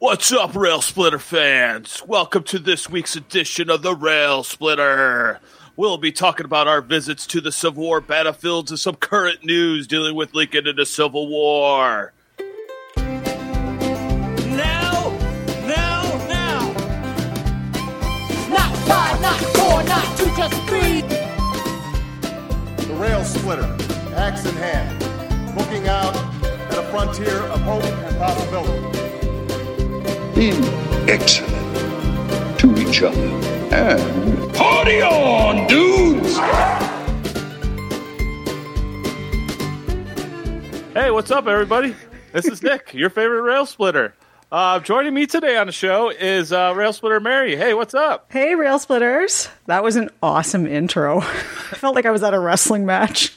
What's up, Rail Splitter fans? Welcome to this week's edition of the Rail Splitter. We'll be talking about our visits to the Civil War battlefields and some current news dealing with Lincoln and the Civil War. Now, now, now. Not five, not four, not two, just three. The Rail Splitter, axe in hand, looking out at a frontier of hope and possibility. Being excellent to each other. And party on, dudes! Hey, what's up, everybody? This is Nick, your favorite Rail Splitter. Uh, joining me today on the show is uh, Rail Splitter Mary. Hey, what's up? Hey, Rail Splitters. That was an awesome intro. I felt like I was at a wrestling match.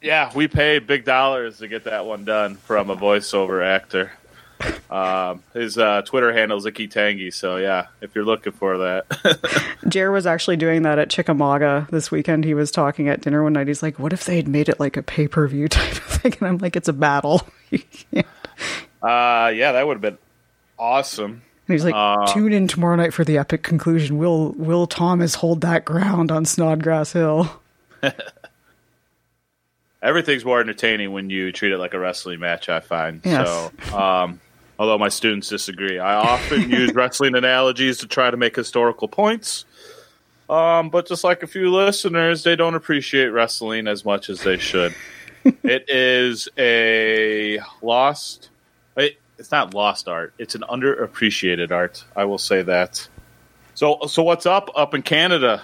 Yeah, we paid big dollars to get that one done from a voiceover actor. Um, his uh, Twitter handle is Icky Tangy, so yeah, if you're looking for that. Jer was actually doing that at Chickamauga this weekend. He was talking at dinner one night. He's like, What if they had made it like a pay per view type of thing? And I'm like, It's a battle. uh, yeah, that would have been awesome. And he's like, Uh, Tune in tomorrow night for the epic conclusion. Will Will Thomas hold that ground on Snodgrass Hill? Everything's more entertaining when you treat it like a wrestling match. I find Yes. so. Um, although my students disagree, I often use wrestling analogies to try to make historical points. Um, but just like a few listeners, they don't appreciate wrestling as much as they should. it is a lost. It, it's not lost art. It's an underappreciated art. I will say that. So, so what's up up in Canada?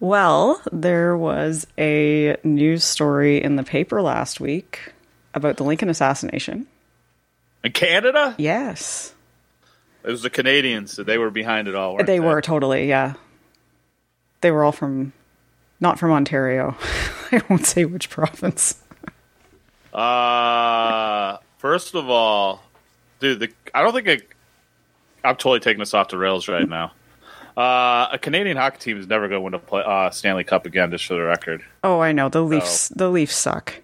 Well, there was a news story in the paper last week about the Lincoln assassination. In Canada, Yes. it was the Canadians that they were behind it all. weren't They were totally, yeah. They were all from, not from Ontario. I won't say which province. Uh, first of all, dude, the, I don't think I'm totally taking this off the rails right now. Uh, a Canadian hockey team is never going to win a play, uh, Stanley Cup again, just for the record. Oh, I know the Leafs. The Leafs suck.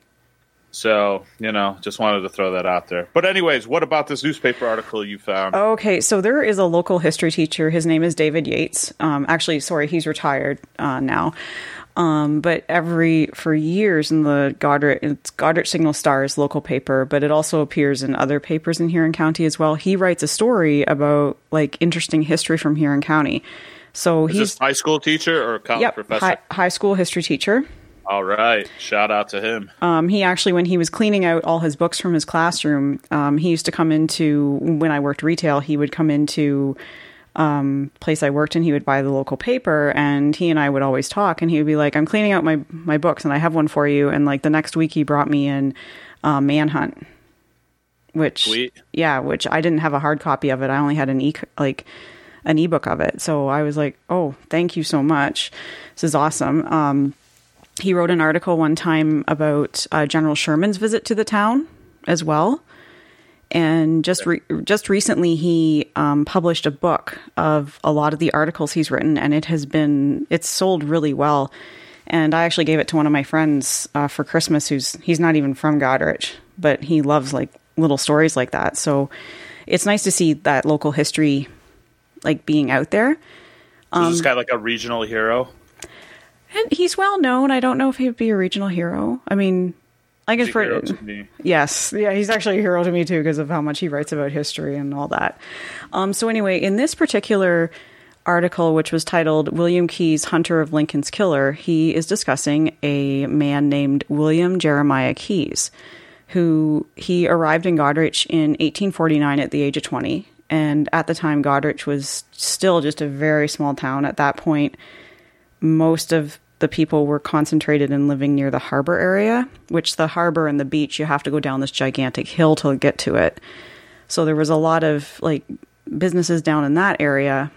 So, you know, just wanted to throw that out there. But, anyways, what about this newspaper article you found? Okay, so there is a local history teacher. His name is David Yates. Um, actually, sorry, he's retired uh, now. Um, but every for years in the Goderich, it's Goderich Signal Star's local paper, but it also appears in other papers in Huron County as well. He writes a story about like interesting history from Huron County. So is he's high school teacher or a college yep, professor? high, high school history teacher. All right. Shout out to him. Um, he actually, when he was cleaning out all his books from his classroom, um, he used to come into when I worked retail. He would come into um, place I worked in. He would buy the local paper, and he and I would always talk. And he would be like, "I'm cleaning out my my books, and I have one for you." And like the next week, he brought me in uh, Manhunt, which Sweet. yeah, which I didn't have a hard copy of it. I only had an e like an ebook of it. So I was like, "Oh, thank you so much. This is awesome." Um, he wrote an article one time about uh, General Sherman's visit to the town as well. And just re- just recently, he um, published a book of a lot of the articles he's written, and it has been it's sold really well. And I actually gave it to one of my friends uh, for Christmas. Who's he's not even from Goderich, but he loves like little stories like that. So it's nice to see that local history like being out there. So Um, is this guy like a regional hero? And he's well known. I don't know if he'd be a regional hero. I mean, I guess for me. yes, yeah, he's actually a hero to me too because of how much he writes about history and all that. Um, so anyway, in this particular article, which was titled "William Keyes, Hunter of Lincoln's Killer," he is discussing a man named William Jeremiah Keyes, who he arrived in Goderich in 1849 at the age of 20. And at the time, Goderich was still just a very small town. At that point, most of the people were concentrated in living near the harbor area, which the harbor and the beach, you have to go down this gigantic hill to get to it. So there was a lot of like businesses down in that area.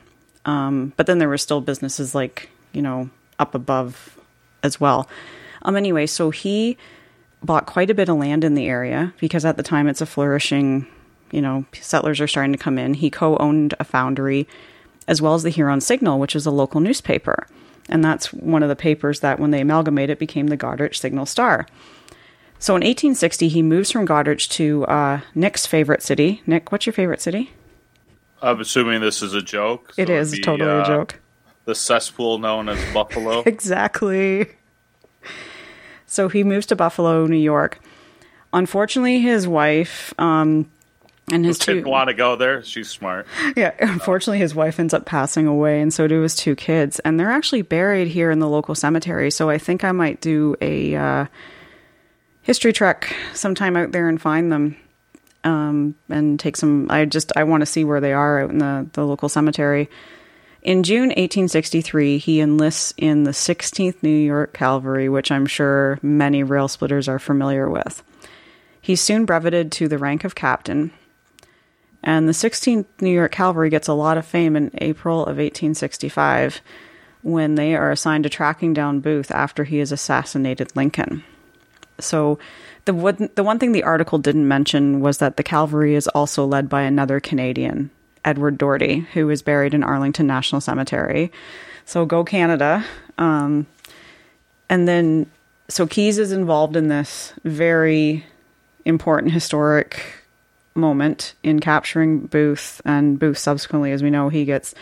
Um, but then there were still businesses like, you know, up above as well. Um, anyway, so he bought quite a bit of land in the area because at the time it's a flourishing, you know, settlers are starting to come in. He co owned a foundry as well as the Huron Signal, which is a local newspaper. And that's one of the papers that, when they amalgamated, became the Goderich Signal Star. So in 1860, he moves from Goderich to uh, Nick's favorite city. Nick, what's your favorite city? I'm assuming this is a joke. so It is be, totally uh, a joke. The cesspool known as Buffalo. Exactly. So he moves to Buffalo, New York. Unfortunately, his wife um, and his two Didn't want to go there. She's smart. yeah, unfortunately, his wife ends up passing away, and so do his two kids, and they're actually buried here in the local cemetery. So I think I might do a uh, history trek sometime out there and find them, um, and take some. I just I want to see where they are out in the the local cemetery. In June 1863, he enlists in the 16th New York Cavalry, which I'm sure many rail splitters are familiar with. He's soon breveted to the rank of captain, and the 16th New York Cavalry gets a lot of fame in April of 1865 when they are assigned to tracking down Booth after he has assassinated Lincoln. So, the one, the one thing the article didn't mention was that the cavalry is also led by another Canadian, Edward Doherty, who is buried in Arlington National Cemetery. So, go Canada. Um, and then, so Keyes is involved in this very important historic moment in capturing Booth, and Booth subsequently, as we know, he gets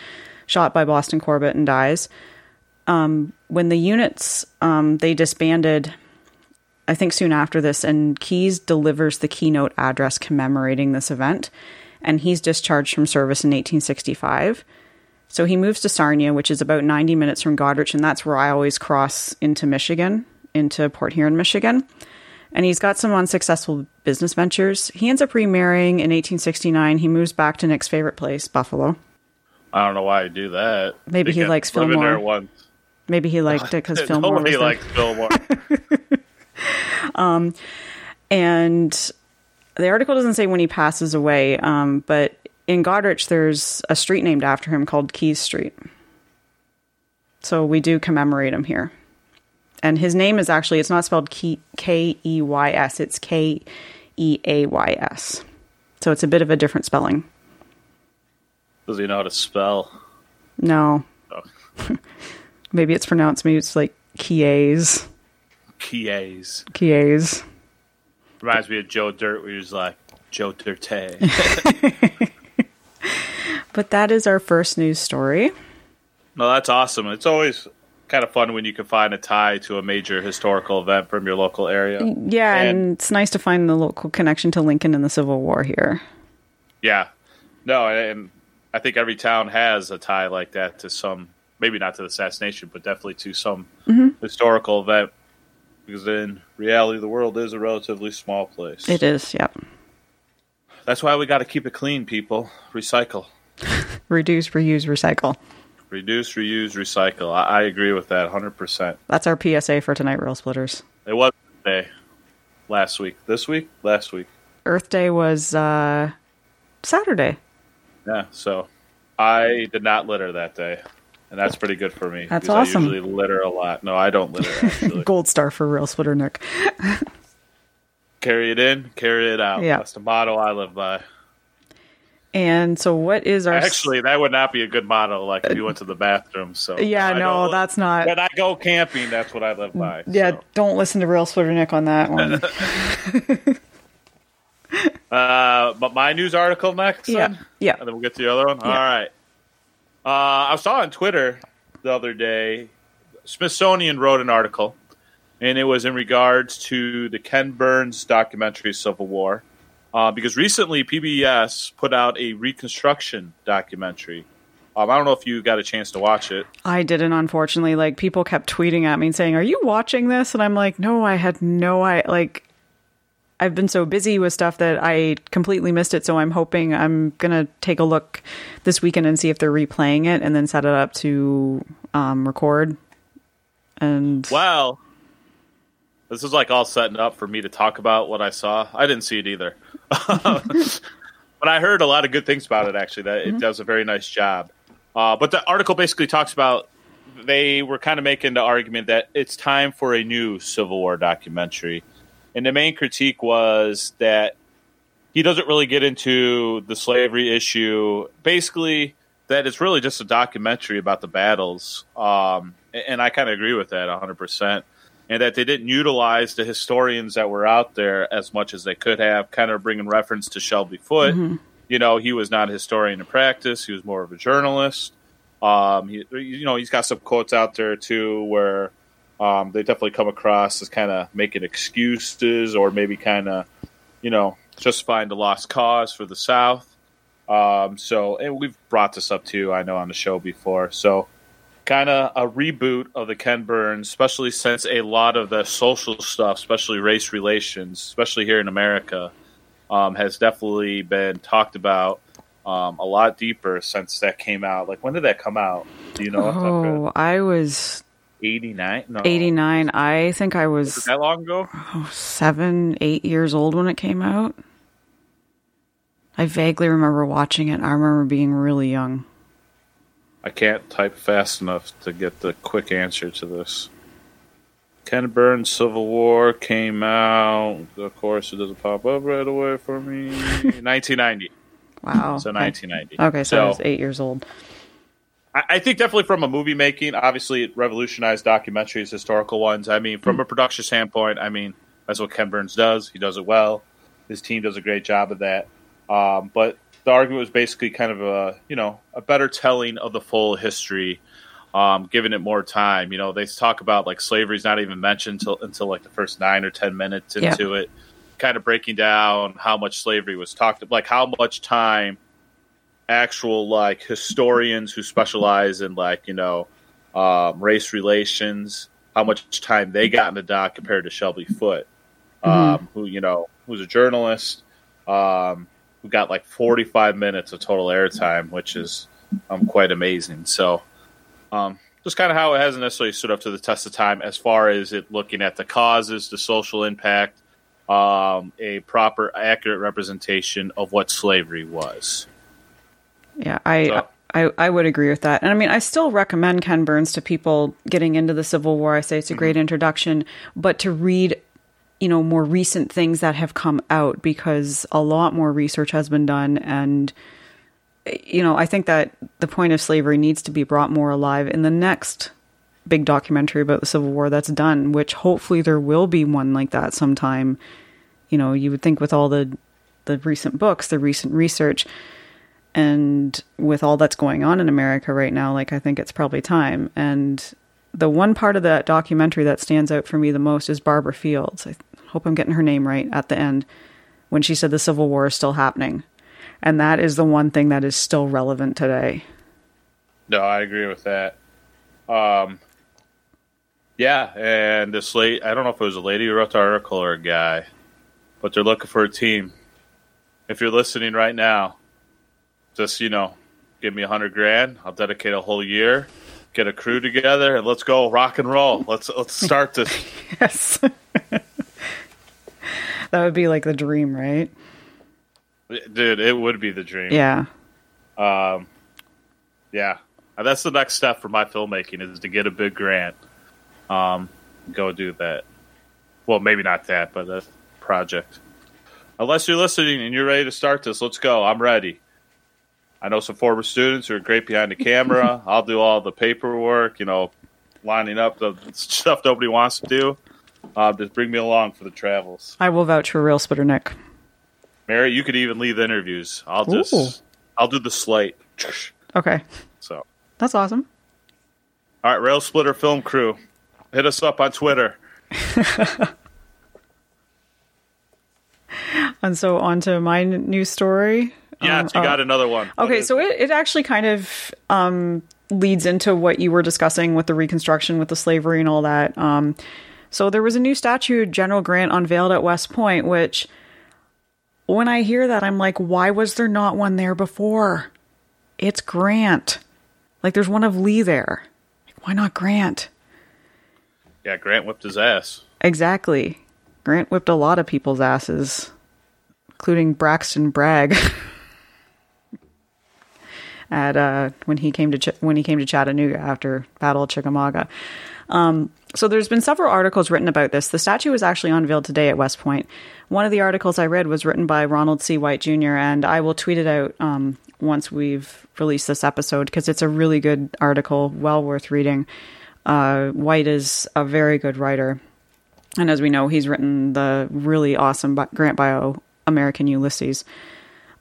shot by Boston Corbett and dies. Um, when the units um, they disbanded, I think soon after this, and Keyes delivers the keynote address commemorating this event, and he's discharged from service in 1865. So he moves to Sarnia, which is about 90 minutes from Goderich, and that's where I always cross into Michigan, into Port Huron, Michigan and he's got some unsuccessful business ventures. He ends up remarrying in 1869. He moves back to Nick's favorite place, Buffalo. I don't know why I do that. Maybe he likes Fillmore. there once. Maybe he liked it because Fillmore Nobody likes Fillmore. um, and the article doesn't say when he passes away, um, but in Goderich, there's a street named after him called Keays Street. So we do commemorate him here. And his name is actually, it's not spelled K E Y S, it's K E A Y S. So it's a bit of a different spelling. Does he know how to spell? No. Oh. Maybe it's pronounced, maybe it's like Kies. Kies. Kies. Reminds me of Joe Dirt, where he was like, Joe Dirte. But that is our first news story. no, that's awesome. It's always kind of fun when you can find a tie to a major historical event from your local area. Yeah, and, And- it's nice to find the local connection to Lincoln and the Civil War here. Yeah. No, and I think every town has a tie like that to some, maybe not to the assassination, but definitely to some mm-hmm. historical event. Because in reality, the world is a relatively small place. It is, yep. That's why we got to keep it clean, people. Recycle. Reduce, reuse, recycle. Reduce, reuse, recycle. I, I agree with that 100%. That's our PSA for tonight, Rail Splitters. It was day last week. This week? Last week. Earth Day was uh, Saturday. Yeah, so I did not litter that day. And that's pretty good for me. That's awesome. I usually litter a lot. No, I don't litter, actually. Gold star for Rail Splitter Nick. carry it in, carry it out. Yeah. That's the motto I live by. And so, what is our. Actually, that would not be a good motto. Like if you went to the bathroom. So yeah, I no, that's not. When I go camping, that's what I live by. Yeah, so. don't listen to Rail Splitter Nick on that one. Uh, but my news article next. yeah, then? yeah. And then we'll get to the other one. All right. Uh, I saw on Twitter the other day, Smithsonian wrote an article, and it was in regards to the Ken Burns documentary Civil War. Uh, because recently PBS put out a reconstruction documentary. Um, I don't know if you got a chance to watch it. I didn't, unfortunately. Like, people kept tweeting at me and saying, Are you watching this? And I'm like, No, I had no I Like, I've been so busy with stuff that I completely missed it. So I'm hoping I'm going to take a look this weekend and see if they're replaying it and then set it up to um, record. And Well, this is like all setting up for me to talk about what I saw. I didn't see it either. but I heard a lot of good things about it, actually, that it does a very nice job. Uh, but the article basically talks about they were kind of making the argument that it's time for a new Civil War documentary. And the main critique was that he doesn't really get into the slavery issue. Basically, that it's really just a documentary about the battles. Um, and I kind of agree with that 100%. And that they didn't utilize the historians that were out there as much as they could have, kind of bringing reference to Shelby Foote, you know, he was not a historian in practice. He was more of a journalist. Um, he, you know, he's got some quotes out there too where um, they definitely come across as kind of making excuses or maybe kind of, you know, justifying the lost cause for the South. Um, so, and we've brought this up too, I know, on the show before. So, kind of a reboot of the Ken Burns, especially since a lot of the social stuff, especially race relations, especially here in America, um, has definitely been talked about um, a lot deeper since that came out. Like, when did that come out? Do you know? off the top of your head? Oh, I was 89? No. 89. I think I Was was that long ago? seven, eight years old when it came out. I vaguely remember watching it. I remember being really young. I can't type fast enough to get the quick answer to this. Ken Burns Civil War came out. Of course, it doesn't pop up right away for me. 1990. Wow. So 1990. Okay, so, I was eight years old. I, I think definitely from a movie making, obviously it revolutionized documentaries, historical ones. I mean, from a production standpoint, I mean that's what Ken Burns does. He does it well. His team does a great job of that. Um, but the argument was basically kind of a you know a better telling of the full history, um, giving it more time. You know, they talk about like slavery's not even mentioned until until like the first nine or ten minutes Yeah. into it, kind of breaking down how much slavery was talked, about like how much time actual like historians who specialize in like you know um, race relations how much time they got in the doc compared to shelby foote um, who you know who's a journalist um, who got like 45 minutes of total airtime which is um, quite amazing so um, just kind of how it hasn't necessarily stood up to the test of time as far as it looking at the causes the social impact um, a proper accurate representation of what slavery was Yeah, I, So- I I would agree with that. And I mean, I still recommend Ken Burns to people getting into the Civil War. I say it's a great introduction, but to read, you know, more recent things that have come out because a lot more research has been done and you know, I think that the point of slavery needs to be brought more alive in the next big documentary about the Civil War that's done, which hopefully there will be one like that sometime. You know, you would think with all the the recent books, the recent research, and with all that's going on in America right now, like I think it's probably time. And the one part of that documentary that stands out for me the most is Barbara Fields. I hope I'm getting her name right at the end when she said the Civil War is still happening. And that is the one thing that is still relevant today. No, I agree with that. Um, yeah, and this late, I don't know if it was a lady who wrote the article or a guy, but they're looking for a team. If you're listening right now, just, you know, give me a hundred grand. I'll dedicate a whole year, get a crew together, and let's go rock and roll. Let's, let's start this. Yes. That would be like the dream, right? Dude, it would be the dream. Yeah. Um, Yeah, Uh, that's the next step for my filmmaking is to get a big grant. Um, go do that. Well, maybe not that, but a project. Unless you're listening and you're ready to start this, let's go. I'm ready. I know some former students who are great behind the camera. I'll do all the paperwork, you know, lining up the stuff nobody wants to do. Uh, just bring me along for the travels. I will vouch for Rail Splitter Nick. Mary, you could even leave the interviews. I'll just, Ooh. I'll do the slate. Okay. So. That's awesome. All right, Rail Splitter Film Crew, hit us up on Twitter. And so on to my n- news story. Yes, you Um, got another one. Okay, so it? it, it actually kind of um, leads into what you were discussing with the Reconstruction, with the slavery and all that. Um, so there was a new statue General Grant unveiled at West Point, which when I hear that, I'm like, why was there not one there before? It's Grant. Like, there's one of Lee there. Like, why not Grant? yeah, Grant whipped his ass. Exactly. Grant whipped a lot of people's asses, including Braxton Bragg. At uh, when he came to Ch- when he came to Chattanooga after Battle of Chickamauga. Um, so there's been several articles written about this. The statue was actually unveiled today at West Point. One of the articles I read was written by Ronald C. White Jr. and I will tweet it out um, once we've released this episode because it's a really good article, well worth reading. Uh, White is a very good writer. And as we know, he's written the really awesome Grant bio, American Ulysses.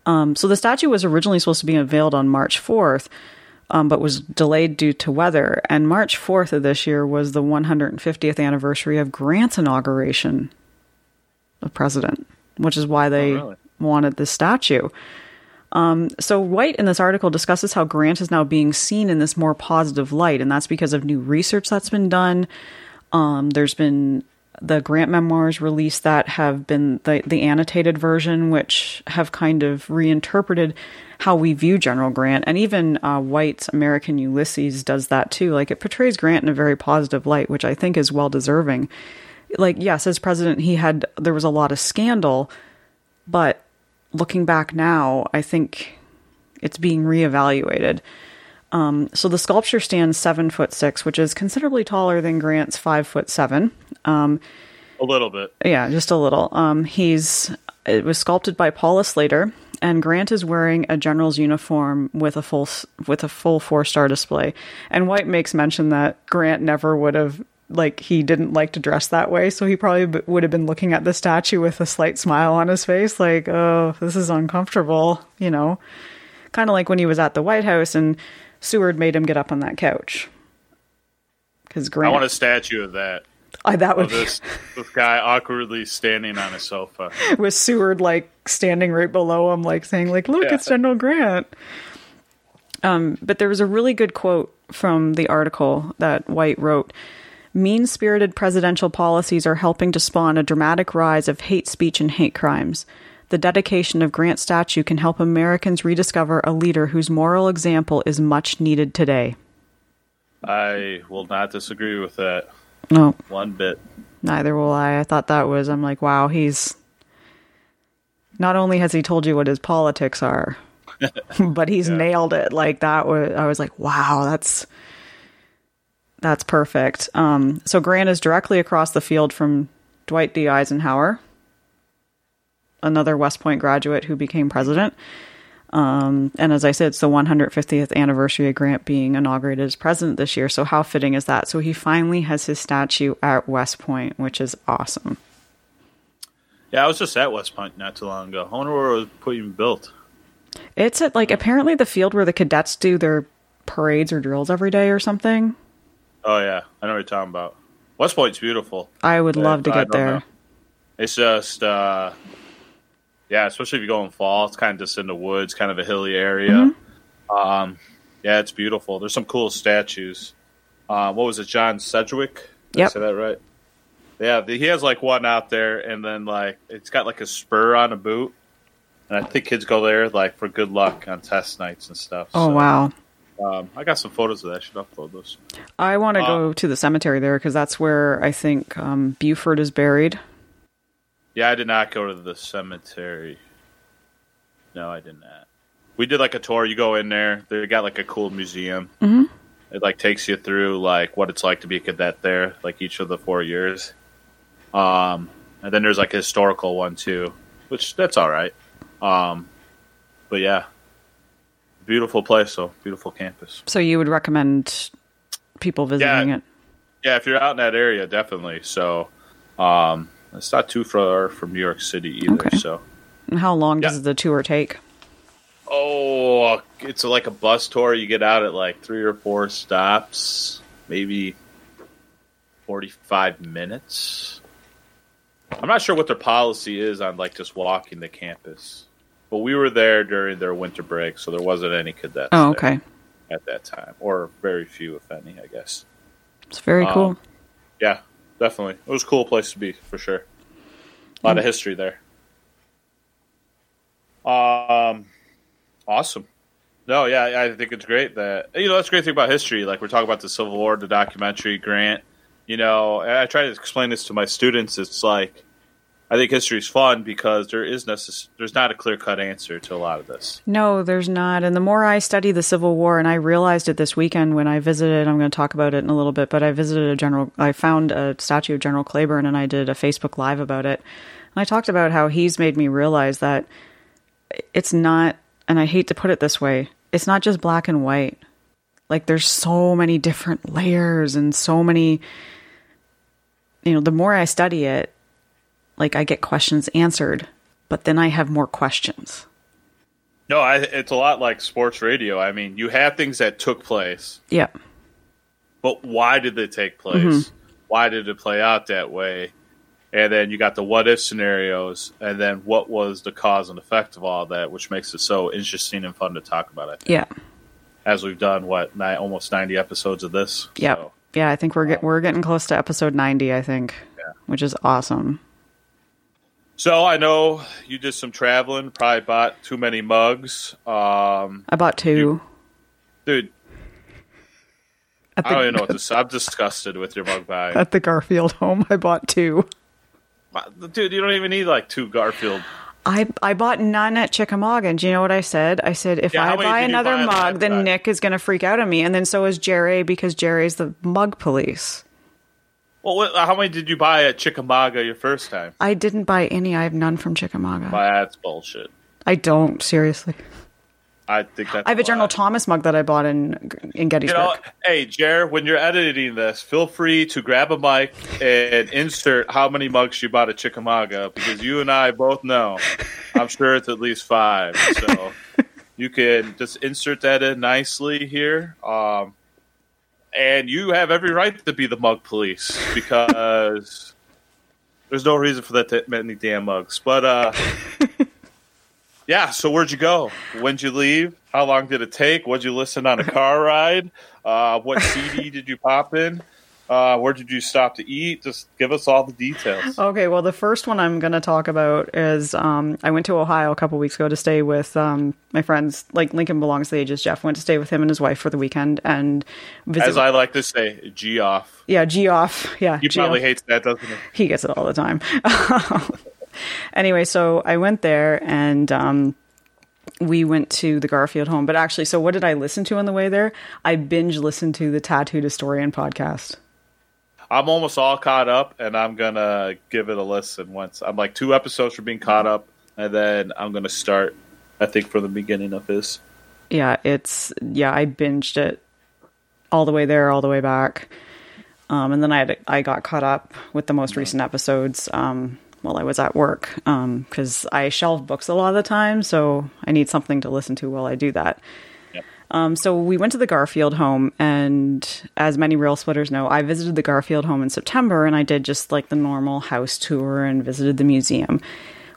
Um, so the statue was originally supposed to be unveiled on March 4th, um, but was delayed due to weather. And March 4th of this year was the 150th anniversary of Grant's inauguration of president, which is why they really? wanted this statue. Um, so White in this article discusses how Grant is now being seen in this more positive light, and that's because of new research that's been done. Um, there's been the Grant memoirs released that have been the, the annotated version, which have kind of reinterpreted how we view General Grant. And even uh, White's American Ulysses does that too. Like it portrays Grant in a very positive light, which I think is well deserving. Like, yes, as president, he had, there was a lot of scandal, but looking back now, I think it's being reevaluated. Um, so the sculpture stands seven foot six, which is considerably taller than Grant's five foot seven. Um, A little bit. yeah, just a little. Um, he's it was sculpted by Paula Slater, and Grant is wearing a general's uniform with a full with a full four star display. And White makes mention that Grant never would have like he didn't like to dress that way, so he probably b- would have been looking at the statue with a slight smile on his face, like, "Oh, this is uncomfortable," you know, kind of like when he was at the White House and Seward made him get up on that couch because Grant, I want a statue of that. I, that would this this guy awkwardly standing on a sofa. with Seward like standing right below him, like saying, like, look, Yeah. it's General Grant. Um, but there was a really good quote from the article that White wrote. Mean spirited presidential policies are helping to spawn a dramatic rise of hate speech and hate crimes. The dedication of Grant statue can help Americans rediscover a leader whose moral example is much needed today. I will not disagree with that No, one bit. Neither will I. I thought that was, I'm like, wow, he's. Not only has he told you what his politics are, but he's nailed it. Like that was, I was like, wow, that's. That's perfect. Um, so Grant is directly across the field from Dwight D. Eisenhower, another West Point graduate who became president. Um, and as I said, it's the 150th anniversary of Grant being inaugurated as president this year. So how fitting is that? So he finally has his statue at West Point, which is awesome. Yeah, I was just at West Point not too long ago. I wonder where it was being built. It's at like apparently the field where the cadets do their parades or drills every day or something. Oh yeah, I know what you're talking about. West Point's beautiful. I would love to get there. know. It's just, uh, yeah, especially if you go in fall, it's kind of just in the woods, kind of a hilly area. Mm-hmm. Um, yeah, it's beautiful. There's some cool statues. Uh, what was it, John Sedgwick? Did I say that right? Yeah, the, he has like one out there, and then like it's got like a spur on a boot, and I think kids go there like for good luck on test nights and stuff. Oh So, wow. Um, I got some photos of that. I should upload those. I want to go to the cemetery there because that's where I think um, Buford is buried. Yeah, I did not go to the cemetery. No, I did not. We did like a tour. You go in there. They got like a cool museum. Mm-hmm. It like takes you through like what it's like to be a cadet there, like each of the four years. Um, and then there's like a historical one too, which that's all right. Um, but yeah, beautiful place. So beautiful campus. So you would recommend people visiting Yeah. it? Yeah, if you're out in that area, definitely. So, um, it's not too far from New York City either. Okay. So. And how long Yeah. does the tour take? Oh, it's like a bus tour. You get out at like three or four stops, maybe 45 minutes. I'm not sure what their policy is on like just walking the campus. But we were there during their winter break, so there wasn't any cadets Oh, okay. at that time, or very few, if any, I guess. It's very Um, cool. Yeah, definitely. It was a cool place to be for sure. A lot of history there. Um, awesome. No, yeah, I think it's great that you know that's the great thing about history. Like we're talking about the Civil War, the documentary, Grant. You know, I try to explain this to my students. It's like I think history is fun because there is necess- there's not a clear cut answer to a lot of this. No, there's not. And the more I study the Civil War, and I realized it this weekend when I visited, I'm going to talk about it in a little bit, but I visited a general, I found a statue of General Cleburne and I did a Facebook Live about it. And I talked about how he's made me realize that it's not, and I hate to put it this way, it's not just black and white. Like there's so many different layers and so many, you know, the more I study it, like I get questions answered, but then I have more questions No, I, it's a lot like sports radio. I mean, you have things that took place, Yeah. but why did they take place? Mm-hmm. Why did it play out that way? And then you got the what if scenarios, and then what was the cause and effect of all that, which makes it so interesting and fun to talk about. I think, Yeah. as we've done what almost ninety episodes of this. Yeah. So, Yeah, I think we're get, we're getting close to episode 90, I think. Yeah. Which is awesome. So I know you did some traveling. Probably bought too many mugs. Um, I bought two. dude, at, I don't even know what to say. I'm disgusted with your mug buying. at the Garfield home, I bought two. Dude, you don't even need like two Garfield. I I bought none at Chickamauga. Do you know what I said? I said if Yeah, I buy another buy mug, then? Nick is going to freak out on me, and then so is Jerry because Jerry's the mug police. Well, what, how many did you buy at Chickamauga your first time? I didn't buy any. I have none from Chickamauga. Well, that's bullshit. I don't seriously. I think that's. I have a lie. General Thomas mug that I bought in in You Gettysburg. know, hey, Jer, when you're editing this, feel free to grab a mic and insert how many mugs you bought at Chickamauga because you and I both know. I'm sure it's at least five. So you can just insert that in nicely here. Um, and you have every right to be the mug police because there's no reason for that to many damn mugs. But uh, yeah, so where'd you go? When'd you leave? How long did it take? What'd you listen on a car ride? Uh, what CD did you pop in? Uh, where did you stop to eat? Just give us all the details. Okay, well, the first one I'm going to talk about is um, I went to Ohio a couple weeks ago to stay with um, my friends. Like Lincoln belongs to the ages. Jeff went to stay with him and his wife for the weekend and visit. As I like to say, G off. yeah, G off. Yeah, He probably hates that, doesn't he? he gets it all the time. anyway, so I went there and um, we went to the Garfield home. But actually, so what did I listen to on the way there? I binge listened to the Tattooed Historian podcast. I'm almost all caught up, and I'm gonna give it a listen once. I'm like two episodes from being caught up, and then I'm gonna start. I think from the beginning of this. yeah, it's yeah, I binged it all the way there, all the way back. Um, and then I had, I got caught up with the most recent episodes um, while I was at work because I shelve books a lot of the time, so I need something to listen to while I do that. Um, so we went to the Garfield home, and as many rail splitters know, I visited the Garfield home in September, and I did just like the normal house tour and visited the museum.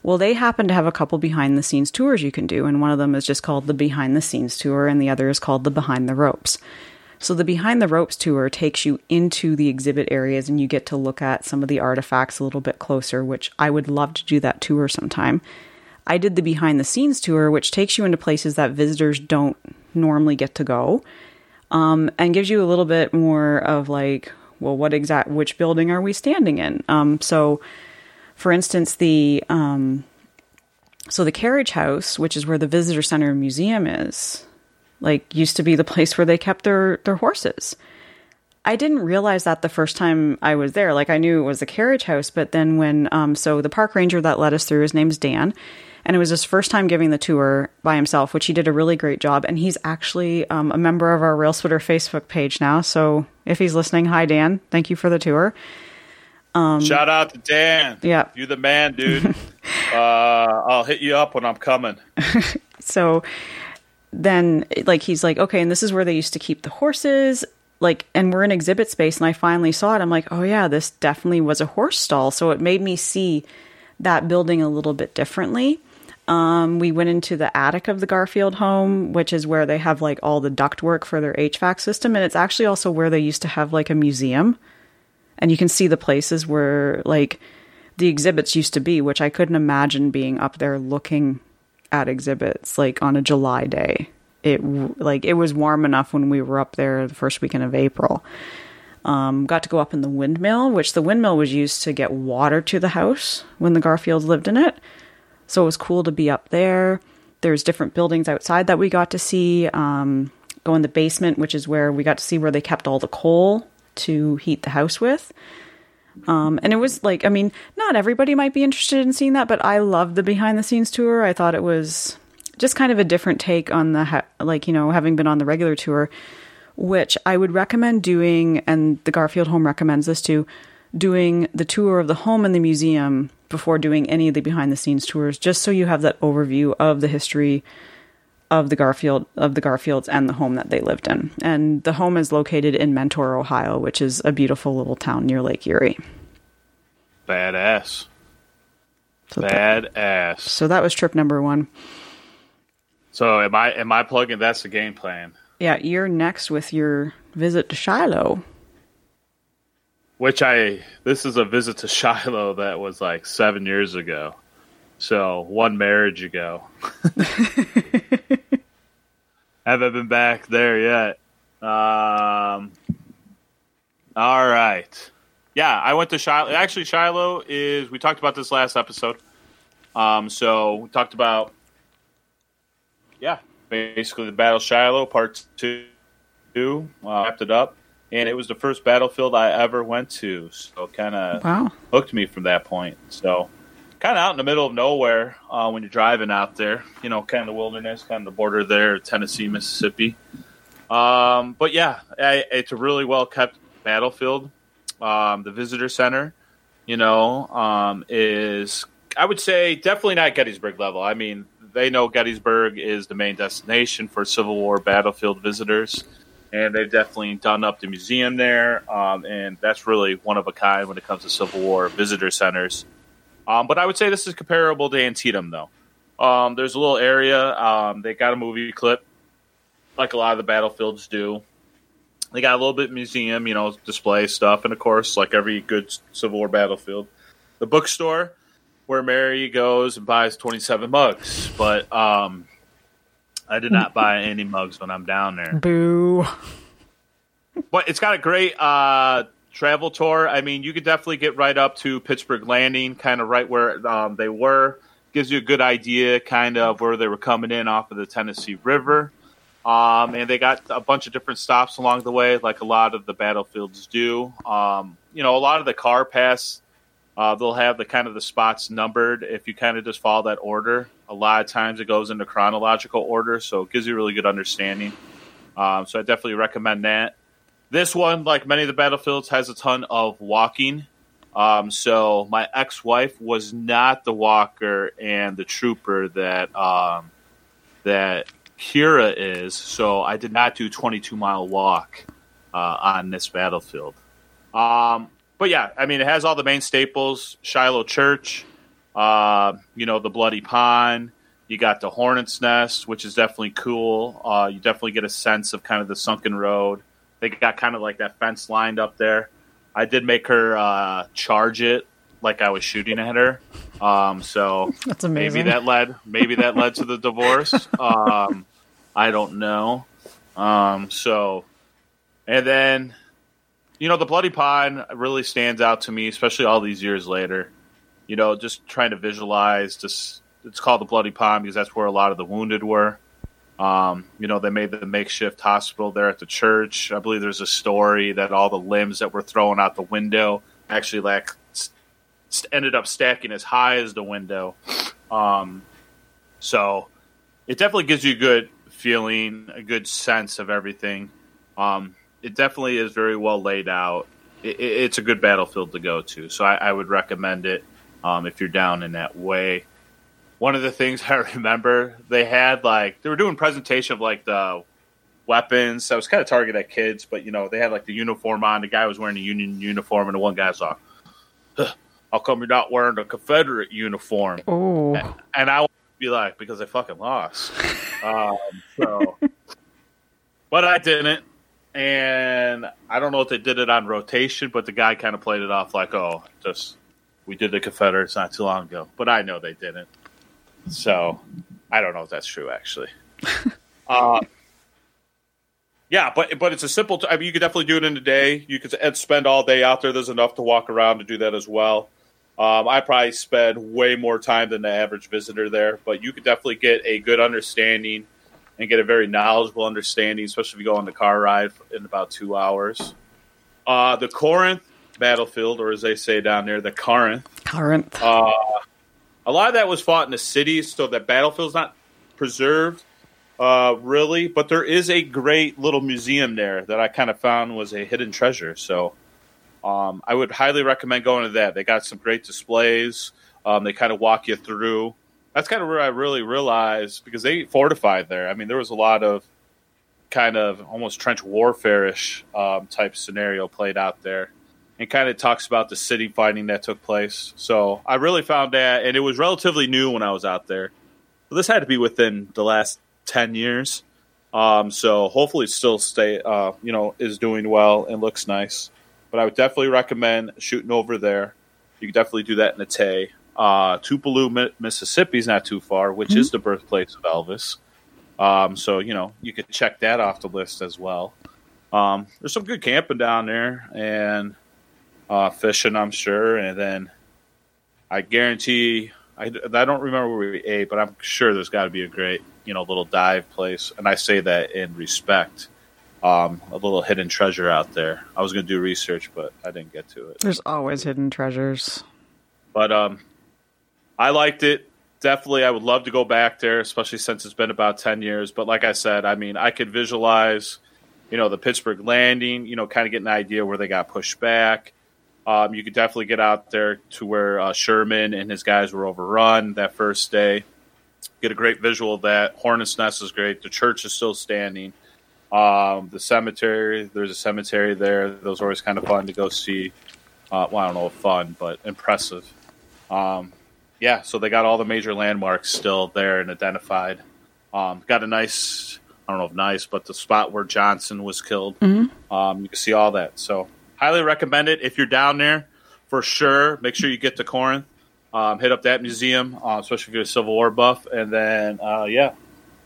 Well, they happen to have a couple behind the scenes tours you can do, and one of them is just called the behind the scenes tour, and the other is called the behind the ropes. So the behind the ropes tour takes you into the exhibit areas and you get to look at some of the artifacts a little bit closer, which I would love to do that tour sometime. I did the behind the scenes tour, which takes you into places that visitors don't normally get to go, um, and gives you a little bit more of like, well, what exact which building are we standing in? Um, so, for instance, the um, so the carriage house, which is where the visitor center museum is, like used to be the place where they kept their their horses. I didn't realize that the first time I was there. Like I knew it was a carriage house, but then when um so the park ranger that led us through, his name's Dan, and it was his first time giving the tour by himself, which he did a really great job. And he's actually um, a member of our Rail Splitter Facebook page now. So if he's listening, hi Dan, thank you for the tour. Shout out to Dan. Yeah. you the man, dude. uh, I'll hit you up when I'm coming. so then like he's like okay and this is where they used to keep the horses like and we're in exhibit space and i finally saw it i'm like oh yeah this definitely was a horse stall so it made me see that building a little bit differently um, we went into the attic of the garfield home which is where they have like all the ductwork for their hvac system and it's actually also where they used to have like a museum and you can see the places where like the exhibits used to be which i couldn't imagine being up there looking at exhibits like on a July day. It like it was warm enough when we were up there the first weekend of April. Um, got to go up in the windmill, which the windmill was used to get water to the house when the Garfields lived in it. So it was cool to be up there. There's different buildings outside that we got to see. Um, go in the basement, which is where we got to see where they kept all the coal to heat the house with. Um, and it was like, I mean, not everybody might be interested in seeing that, but I loved the behind the scenes tour. I thought it was just kind of a different take on the, ha- like, you know, having been on the regular tour, which I would recommend doing, and the Garfield home recommends this too, doing the tour of the home and the museum before doing any of the behind the scenes tours, just so you have that overview of the history of the Garfield of the Garfields and the home that they lived in. And the home is located in Mentor, Ohio, which is a beautiful little town near Lake Erie. Badass. So that, Badass. so that was trip number one. So am I am I plugging that's the game plan? Yeah, you're next with your visit to Shiloh. Which I this is a visit to Shiloh that was like seven years ago. So one marriage ago. Haven't been back there yet. Um all right. Yeah, I went to Shiloh. Actually, Shiloh is. We talked about this last episode. Um, so we talked about, yeah, basically the Battle of Shiloh Part Two. Uh, wrapped it up, and it was the first battlefield I ever went to. So kind of Wow. hooked me from that point. So kind of out in the middle of nowhere uh, when you're driving out there. You know, kind of wilderness, kind of the border there, Tennessee, Mississippi. Um, but yeah, I, it's a really well kept battlefield. Um, the visitor center, you know, um, is I would say definitely not Gettysburg level. I mean, they know Gettysburg is the main destination for Civil War battlefield visitors, and they've definitely done up the museum there, um, and that's really one of a kind when it comes to Civil War visitor centers. Um, but I would say this is comparable to Antietam, though. Um, there's a little area. Um, they got a movie clip, like a lot of the battlefields do. They got a little bit museum, you know, display stuff, and of course, like every good Civil War battlefield, the bookstore where Mary goes and buys 27 mugs. But um, I did not buy any mugs when I'm down there. Boo. But it's got a great uh, travel tour. I mean, you could definitely get right up to Pittsburg Landing, kind of right where um, they were. Gives you a good idea, kind of where they were coming in off of the Tennessee River. Um, and they got a bunch of different stops along the way, like a lot of the battlefields do. Um, you know, a lot of the car pass, uh, they'll have the kind of the spots numbered. If you kind of just follow that order, a lot of times it goes into chronological order, so it gives you a really good understanding. Um, so I definitely recommend that. This one, like many of the battlefields, has a ton of walking. Um, so my ex-wife was not the walker and the trooper that um, that Kira is. So I did not do 22 mile walk uh, on this battlefield. Um, but yeah, I mean, it has all the main staples: Shiloh Church, uh, you know, the Bloody Pond. You got the Hornet's Nest, which is definitely cool. Uh, you definitely get a sense of kind of the sunken road. They got kind of like that fence lined up there. I did make her uh, charge it like I was shooting at her. Um, so That's amazing. maybe that led maybe that led to the divorce. Um, I don't know. Um, so, and then you know the bloody pond really stands out to me, especially all these years later. You know, just trying to visualize. Just it's called the bloody pond because that's where a lot of the wounded were. Um, you know, they made the makeshift hospital there at the church. I believe there's a story that all the limbs that were thrown out the window actually like s- s- ended up stacking as high as the window. Um, so it definitely gives you a good feeling, a good sense of everything. Um, it definitely is very well laid out. It, it, it's a good battlefield to go to, so I, I would recommend it um, if you're down in that way. One of the things I remember, they had like they were doing presentation of like the weapons. I was kind of targeted at kids, but you know they had like the uniform on. The guy was wearing a Union uniform, and the one guy's like, "Huh, "How come you're not wearing a Confederate uniform?" Oh, and I would be like, because I fucking lost. um, so, but I didn't, and I don't know if they did it on rotation, but the guy kind of played it off like, oh, just we did the Confederates not too long ago, but I know they didn't. So I don't know if that's true actually. uh, yeah, but but it's a simple. T- I mean, you could definitely do it in a day. You could and spend all day out there. There's enough to walk around to do that as well. Um, I probably spend way more time than the average visitor there, but you could definitely get a good understanding and get a very knowledgeable understanding, especially if you go on the car ride in about two hours. Uh, the Corinth battlefield, or as they say down there, the Corinth. Corinth. Uh, a lot of that was fought in the cities, so that battlefield's not preserved uh, really. But there is a great little museum there that I kind of found was a hidden treasure. So um, I would highly recommend going to that. They got some great displays. Um, they kind of walk you through that's kind of where I really realized because they fortified there. I mean, there was a lot of kind of almost trench warfare ish um, type scenario played out there. And kind of talks about the city fighting that took place. So I really found that, and it was relatively new when I was out there. So this had to be within the last 10 years. Um, so hopefully still stay, uh, you know, is doing well and looks nice. But I would definitely recommend shooting over there. You can definitely do that in the Tay. Uh, Tupelo, Mi- Mississippi is not too far, which is the birthplace of Elvis. Um, so you know you could check that off the list as well. Um, there's some good camping down there and uh, fishing, I'm sure. And then I guarantee I, I don't remember where we ate, but I'm sure there's got to be a great you know little dive place. And I say that in respect. Um, a little hidden treasure out there. I was going to do research, but I didn't get to it. There's always hidden treasures. But um, I liked it. Definitely, I would love to go back there, especially since it's been about ten years. But like I said, I mean, I could visualize, you know, the Pittsburg Landing. You know, kind of get an idea where they got pushed back. Um, you could definitely get out there to where uh, Sherman and his guys were overrun that first day. Get a great visual of that. Hornets Nest is great. The church is still standing. Um, the cemetery, there's a cemetery there. Those are always kind of fun to go see. Uh, well, I don't know fun, but impressive. Um, yeah, so they got all the major landmarks still there and identified. Um, got a nice, I don't know if nice, but the spot where Johnston was killed. Um, you can see all that. So, highly recommend it if you're down there for sure. Make sure you get to Corinth. Um, hit up that museum, uh, especially if you're a Civil War buff. And then, uh, yeah,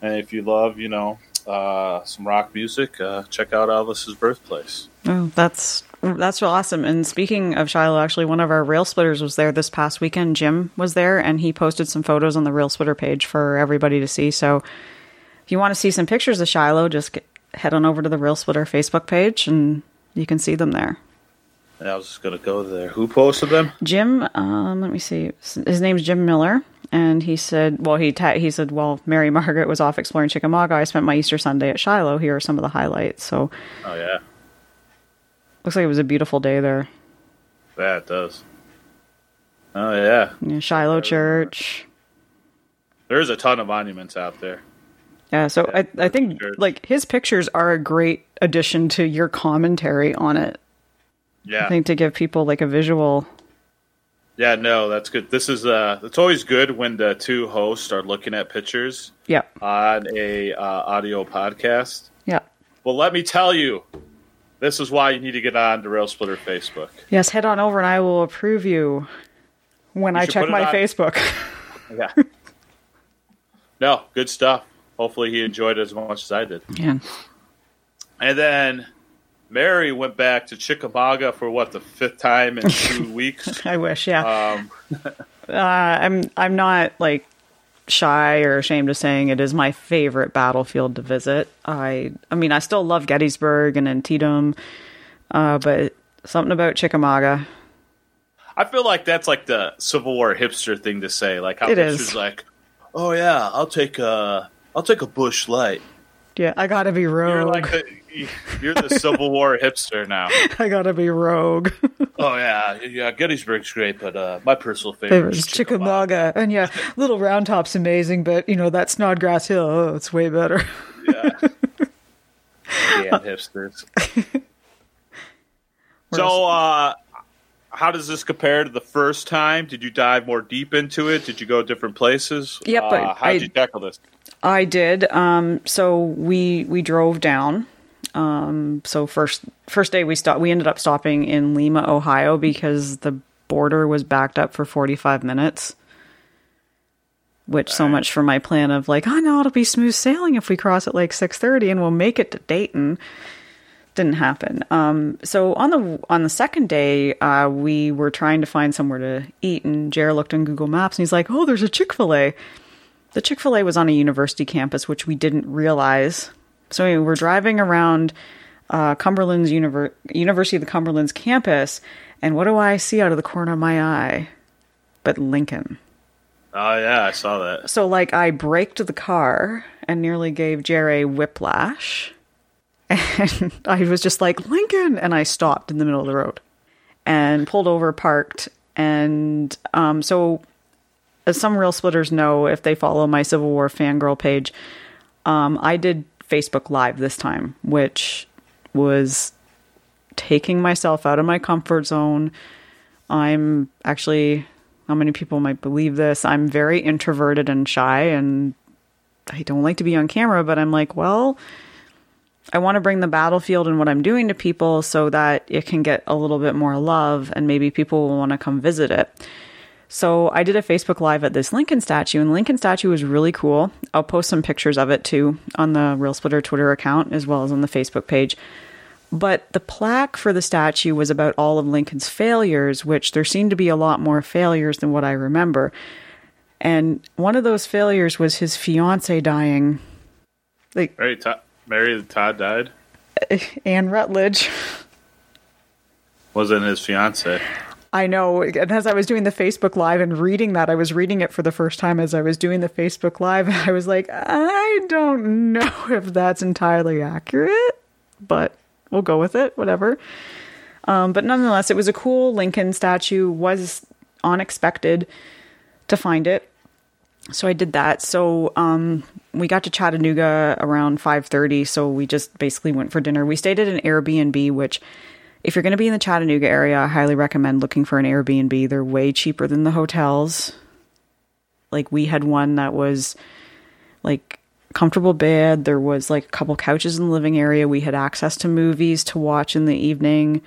and if you love, you know, uh, some rock music, uh, check out Elvis's birthplace. Oh, that's that's real awesome. And speaking of Shiloh, actually, one of our rail splitters was there this past weekend. Jim was there, and he posted some photos on the rail splitter page for everybody to see. So, if you want to see some pictures of Shiloh, just get, head on over to the rail splitter Facebook page, and you can see them there. I was just going to go there. Who posted them? Jim, um, let me see. His name's Jim Miller, and he said, well, he ta- he said, well, Mary Margaret was off exploring Chickamauga. I spent my Easter Sunday at Shiloh. Here are some of the highlights. So, Oh, yeah. Looks like it was a beautiful day there. Yeah, it does. Oh, yeah. Know, Shiloh Church. There's a ton of monuments out there. Yeah, so I I think Sure. like his pictures are a great addition to your commentary on it. Yeah. I think to give people like a visual. Yeah, no, that's good. This is uh it's always good when the two hosts are looking at pictures Yeah, on a uh, audio podcast. yeah. Well, let me tell you, this is why you need to get on the Rail Splitter Facebook. Yes, head on over and I will approve you when I check my on- Facebook. Yeah. no, good stuff. Hopefully he enjoyed it as much as I did. yeah. And then Mary went back to Chickamauga for what the fifth time in two weeks. I wish, yeah. Um, uh, I'm I'm not like shy or ashamed of saying it is my favorite battlefield to visit. I I mean I still love Gettysburg and Antietam, uh, but something about Chickamauga. I feel like that's like the Civil War hipster thing to say. Like how It hipsters is. like, oh yeah, I'll take a I'll take a Busch Light. Yeah, I gotta be You're rogue. like the you're the Civil War hipster now. I gotta be rogue. Oh yeah, yeah. Gettysburg's great, but uh, my personal It favorite is Chickamauga, and yeah, Little Round Top's amazing, but you know that Snodgrass Hill, oh, it's way better. Yeah. Damn hipsters. so, uh, how does this compare to the first time? Did you dive more deep into it? Did you go different places? Yep, Uh, how did you tackle this? I did. Um, so we we drove down. Um, so first first day we stopped. We ended up stopping in Lima, Ohio, because the border was backed up for forty five minutes. Which so much for my plan of like, oh no, it'll be smooth sailing if we cross at like six thirty and we'll make it to Dayton. Didn't happen. Um, so on the on the second day, uh, we were trying to find somewhere to eat, and Jared looked on Google Maps and he's like, "Oh, there's a Chick Fil A." The Chick fil A was on a university campus, which we didn't realize. So anyway, we're driving around uh, Cumberland's Univer- University of the Cumberland's campus, and what do I see out of the corner of my eye? But Lincoln. Oh yeah, I saw that. So, like, I braked the car and nearly gave Jerry whiplash. And I was just like, Lincoln! And I stopped in the middle of the road and pulled over, parked. And um, so as some rail splitters know if they follow my Civil War fangirl page, um, I did Facebook Live this time, which was taking myself out of my comfort zone. I'm actually, how many people might believe this? I'm very introverted and shy, and I don't like to be on camera, but I'm like, well, I want to bring the battlefield and what I'm doing to people so that it can get a little bit more love and maybe people will want to come visit it. So I did a Facebook Live at this Lincoln statue, and Lincoln statue was really cool. I'll post some pictures of it too on the Rail Splitter Twitter account as well as on the Facebook page. But the plaque for the statue was about all of Lincoln's failures, which there seemed to be a lot more failures than what I remember. And one of those failures was his fiance dying. Like Right, Todd, Mary Todd died. Anne Rutledge. Wasn't his fiance. I know. And as I was doing the Facebook Live and reading that, I was reading it for the first time as I was doing the Facebook Live. I was like, I don't know if that's entirely accurate, but we'll go with it, whatever. Um, but nonetheless, it was a cool Lincoln statue. Was unexpected to find it, so I did that. So um, we got to Chattanooga around five thirty. So we just basically went for dinner. We stayed at an Airbnb, which if you're going to be in the Chattanooga area, I highly recommend looking for an Airbnb. They're way cheaper than the hotels. Like we had one that was like comfortable bed. There was like a couple couches in the living area. We had access to movies to watch in the evening.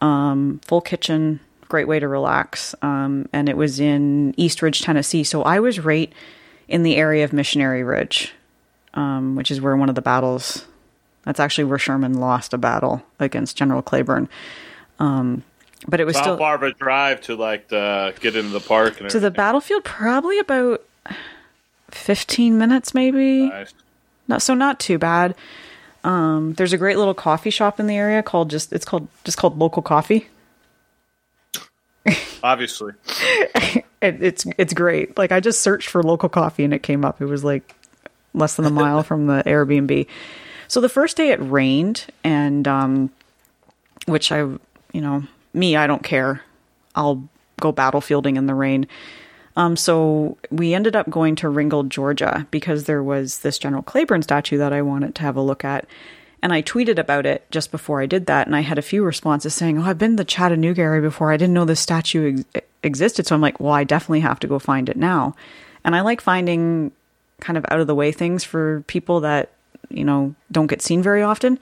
Um, full kitchen, great way to relax. Um, and it was in East Ridge, Tennessee. So I was right in the area of Missionary Ridge, um, which is where one of the battles. That's actually where Sherman lost a battle against General Cleburne. Um, but it was How still far of a drive to like the, get into the park and to the battlefield. Probably about fifteen minutes, maybe. Nice. No, so not too bad. Um, there's a great little coffee shop in the area called just it's called just called Local Coffee. Obviously, It, it's it's great. Like I just searched for local coffee and it came up. It was like less than a mile from the Airbnb. So the first day it rained and um, which I you know me I don't care. I'll go battlefielding in the rain. Um, so we ended up going to Ringgold, Georgia, because there was this General Cleburne statue that I wanted to have a look at. And I tweeted about it just before I did that, and I had a few responses saying, "Oh, I've been to Chattanooga area before. I didn't know this statue ex- existed." So I'm like, "Well, I definitely have to go find it now." And I like finding kind of out of the way things for people that you know don't get seen very often.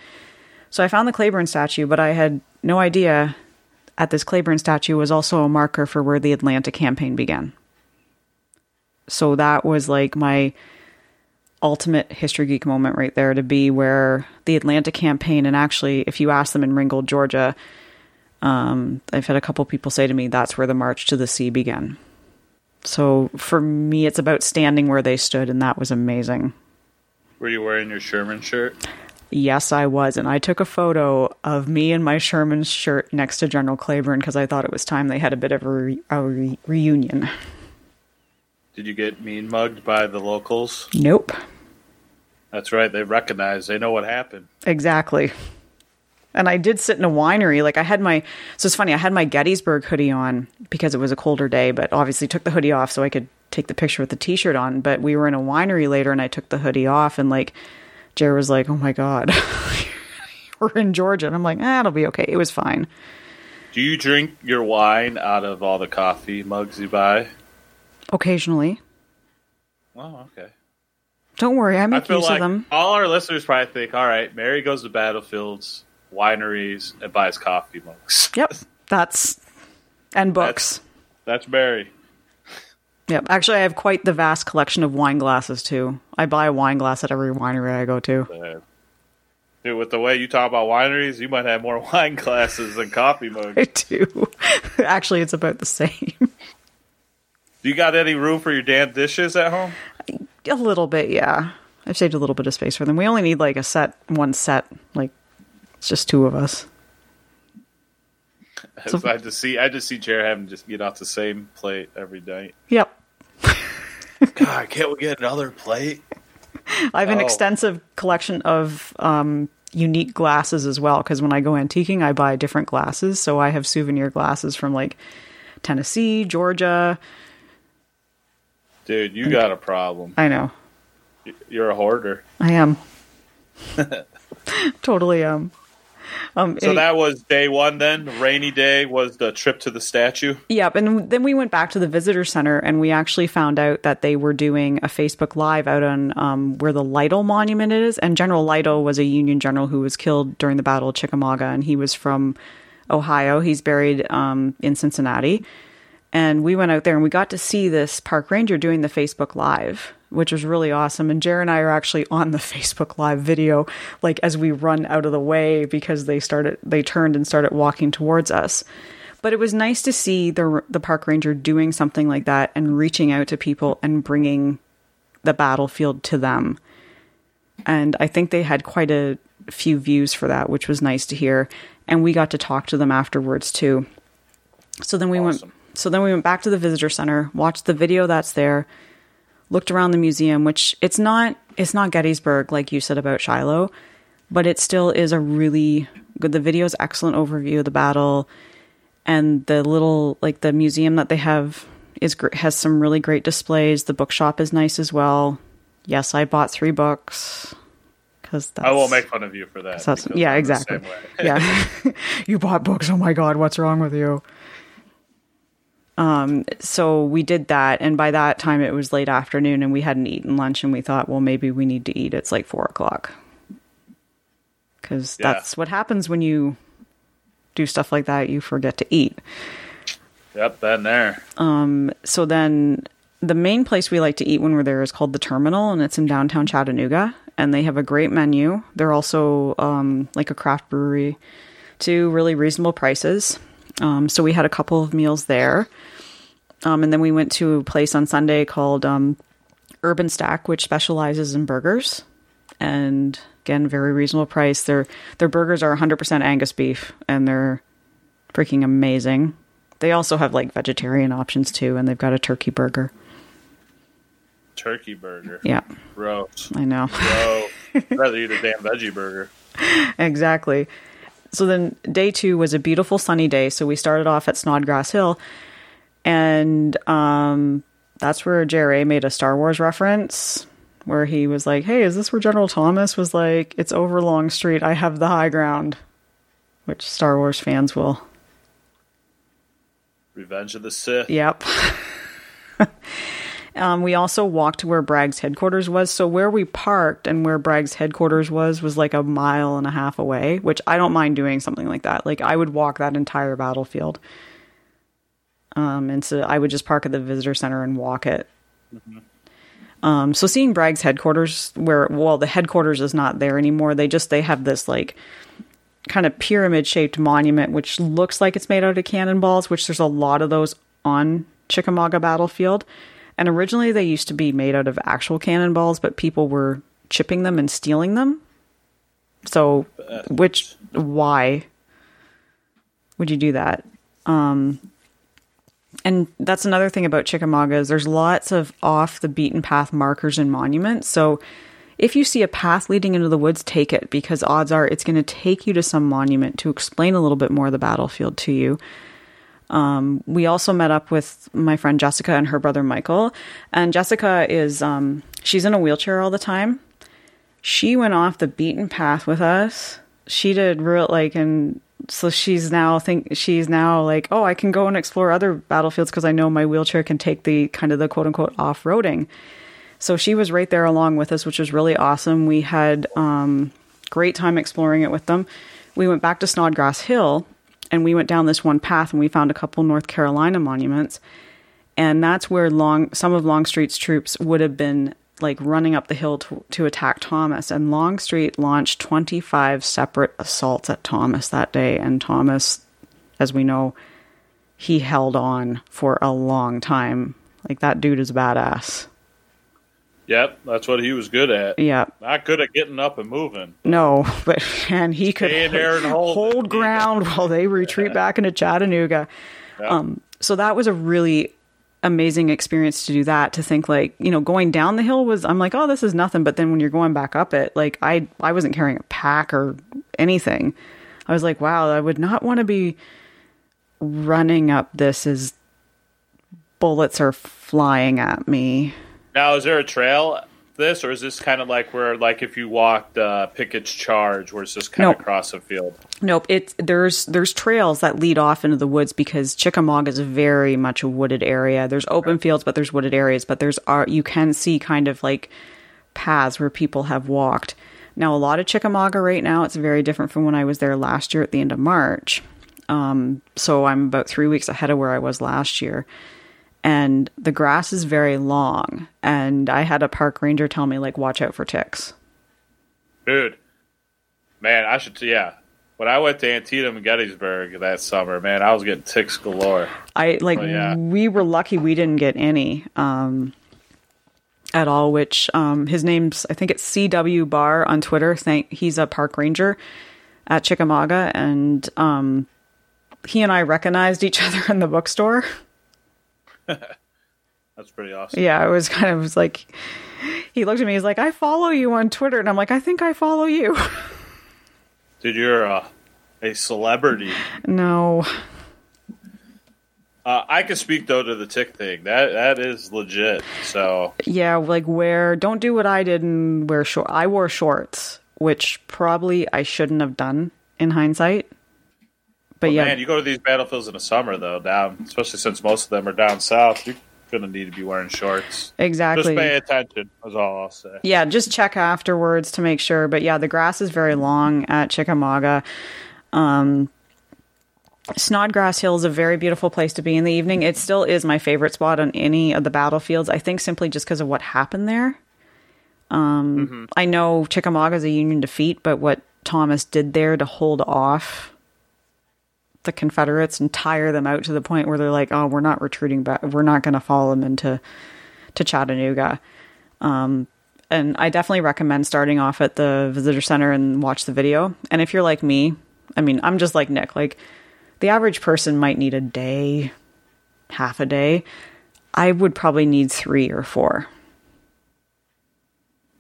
So I found the Cleburne statue, but I had no idea at this Cleburne statue was also a marker for where the Atlanta campaign began. So that was like my ultimate history geek moment right there to be where the Atlanta campaign and actually if you ask them in Ringgold, Georgia, um, I've had a couple people say to me that's where the march to the sea began. So for me it's about standing where they stood and that was amazing. Were you wearing your Sherman shirt? Yes, I was. And I took a photo of me in my Sherman shirt next to General Cleburne because I thought it was time they had a bit of a, re- a re- reunion. Did you get mean mugged by the locals? Nope. That's right. They recognize. They know what happened. Exactly. And I did sit in a winery. Like I had my, so it's funny, I had my Gettysburg hoodie on because it was a colder day, but obviously took the hoodie off so I could take the picture with the t shirt on. But we were in a winery later and I took the hoodie off and like, Jared was like, oh my God, we're in Georgia. And I'm like, ah, it'll be okay. It was fine. Do you drink your wine out of all the coffee mugs you buy? Occasionally. Oh, okay. Don't worry, I I make feel use like of them. all our listeners probably think, all right, Mary goes to battlefields, wineries, and buys coffee mugs. Yep. That's, and books. That's Mary. Yep. Actually, I have quite the vast collection of wine glasses too. I buy a wine glass at every winery I go to. Dude, with the way you talk about wineries, you might have more wine glasses than coffee mugs. I do. Actually, it's about the same. Do you got any room for your damn dishes at home? a little bit, yeah. I've saved a little bit of space for them. We only need like a set, one set. Like, it's just two of us. So- I just see, I just see Jared having to just get off the same plate every night. Yep. God, can't we get another plate? I have an Oh. extensive collection of um, unique glasses as well because when I go antiquing, I buy different glasses. So I have souvenir glasses from like Tennessee, Georgia, Dude, you got a problem. I know. You're a hoarder. I am. totally am. Um, So any- that was day one then? Rainy day was the trip to the statue? Yep, and then we went back to the visitor center, and we actually found out that they were doing a Facebook Live out on um, where the Lytle Monument is. And General Lytle was a Union general who was killed during the Battle of Chickamauga, and he was from Ohio. He's buried um, in Cincinnati. And we went out there and we got to see this park ranger doing the Facebook Live, which was really awesome. And Jared and I are actually on the Facebook Live video, like as we run out of the way because they started, they turned and started walking towards us. But it was nice to see the the park ranger doing something like that and reaching out to people and bringing the battlefield to them. And I think they had quite a few views for that, which was nice to hear. And we got to talk to them afterwards too. So then we Awesome. went so then we went back to the visitor center, watched the video that's there, looked around the museum, which it's not it's not Gettysburg like you said about Shiloh, but it still is a really good the video is excellent overview of the battle and the little like the museum that they have is has some really great displays. The bookshop is nice as well. Yes, I bought 3 books cuz I won't make fun of you for that. yeah, I'm exactly. yeah. you bought books. Oh my God, what's wrong with you? Um, so we did that. And by that time, it was late afternoon and we hadn't eaten lunch. And we thought, well, maybe we need to eat. It's like four o'clock. Because Yeah. that's what happens when you do stuff like that. You forget to eat. Yep, been there. Um, so then the main place we like to eat when we're there is called the Terminal, and it's in downtown Chattanooga. And they have a great menu. They're also um, like a craft brewery, to really reasonable prices. Um, so we had a couple of meals there, um, and then we went to a place on Sunday called um, Urban Stack, which specializes in burgers. And again, very reasonable price. Their their burgers are 100% Angus beef, and they're freaking amazing. They also have like vegetarian options too, and they've got a turkey burger. Turkey burger. Yeah, Gross. I know. Bro. I'd rather eat a damn veggie burger. exactly. So then day two was a beautiful sunny day. So we started off at Snodgrass Hill, and um, that's where JRA made a Star Wars reference, where he was like, "Hey, is this where General Thomas was like? It's over Longstreet. I have the high ground," which Star Wars fans will Revenge of the Sith. Yep. um, we also walked to where Bragg's headquarters was. So where we parked and where Bragg's headquarters was was like a mile and a half away, which I don't mind doing something like that. Like I would walk that entire battlefield. Um, and so I would just park at the visitor center and walk it. Um, so seeing Bragg's headquarters, where well, the headquarters is not there anymore. They just they have this like kind of pyramid shaped monument, which looks like it's made out of cannonballs, which there's a lot of those on Chickamauga battlefield. And originally they used to be made out of actual cannonballs, but people were chipping them and stealing them. So, which, why would you do that? Um, and that's another thing about Chickamauga there's lots of off the beaten path markers and monuments. So if you see a path leading into the woods, take it because odds are it's going to take you to some monument to explain a little bit more of the battlefield to you. Um, we also met up with my friend Jessica and her brother Michael, and Jessica is um, she's in a wheelchair all the time. She went off the beaten path with us. She did real like and so she's now think she's now like oh I can go and explore other battlefields because I know my wheelchair can take the kind of the quote unquote off roading. So she was right there along with us, which was really awesome. We had um, great time exploring it with them. We went back to Snodgrass Hill and we went down this one path and we found a couple North Carolina monuments. And that's where long some of Longstreet's troops would have been like running up the hill to, to attack Thomas. And Longstreet launched 25 separate assaults at Thomas that day. And Thomas, as we know, he held on for a long time. Like that dude is badass. Yep, that's what he was good at. Yeah. Not good at getting up and moving. No, but and he could Stay and hold hold ground while they retreat back into Chattanooga. Um, so that was a really amazing experience to do that. To think like you know going down the hill was I'm like oh this is nothing, but then when you're going back up it like I I wasn't carrying a pack or anything. I was like wow I would not want to be running up this is bullets are flying at me. Now, is there a trail this, or is this kind of like where, like, if you walked uh, Pickett's Charge, where it's just kind Nope. of across a field? Nope, it's there's there's trails that lead off into the woods because Chickamauga is very much a wooded area. There's open fields, but there's wooded areas. But there's are you can see kind of like paths where people have walked. Now, a lot of Chickamauga right now, it's very different from when I was there last year at the end of March. Um, so I'm about three weeks ahead of where I was last year. And the grass is very long. And I had a park ranger tell me, like, watch out for ticks. Dude, man, I should, yeah. When I went to Antietam and Gettysburg that summer, man, I was getting ticks galore. I like Oh, yeah. we were lucky we didn't get any um at all which um his name's I think it's CW Bar on Twitter thank he's a park ranger at Chickamauga and um he and I recognized each other in the bookstore. That's pretty awesome. Yeah, it was kind of was like he looked at me he's like I follow you on Twitter and I'm like I think I follow you. Dude, you're uh, a celebrity. no. Uh, I can speak though to the tick thing. That that is legit. So Yeah, like wear don't do what I did and wear short. I wore shorts, which probably I shouldn't have done in hindsight. But yeah, man, you go to these battlefields in the summer though, down especially since most of them are down south. You're gonna need to be wearing shorts. exactly. Just pay attention. That's all I'll say. yeah, just check afterwards to make sure. But yeah, the grass is very long at Chickamauga. Um, Snodgrass Hill is a very beautiful place to be in the evening. It still is my favorite spot on any of the battlefields. I think simply just because of what happened there. Um, I know Chickamauga is a Union defeat, but what Thomas did there to hold off the Confederates and tire them out to the point where they're like, "Oh, we're not retreating back. We're not going to follow them into to Chattanooga." Um, and I definitely recommend starting off at the visitor center and watch the video. And if you're like me, I mean, I'm just like Nick. Like the average person might need a day, half a day. I would probably need three or four.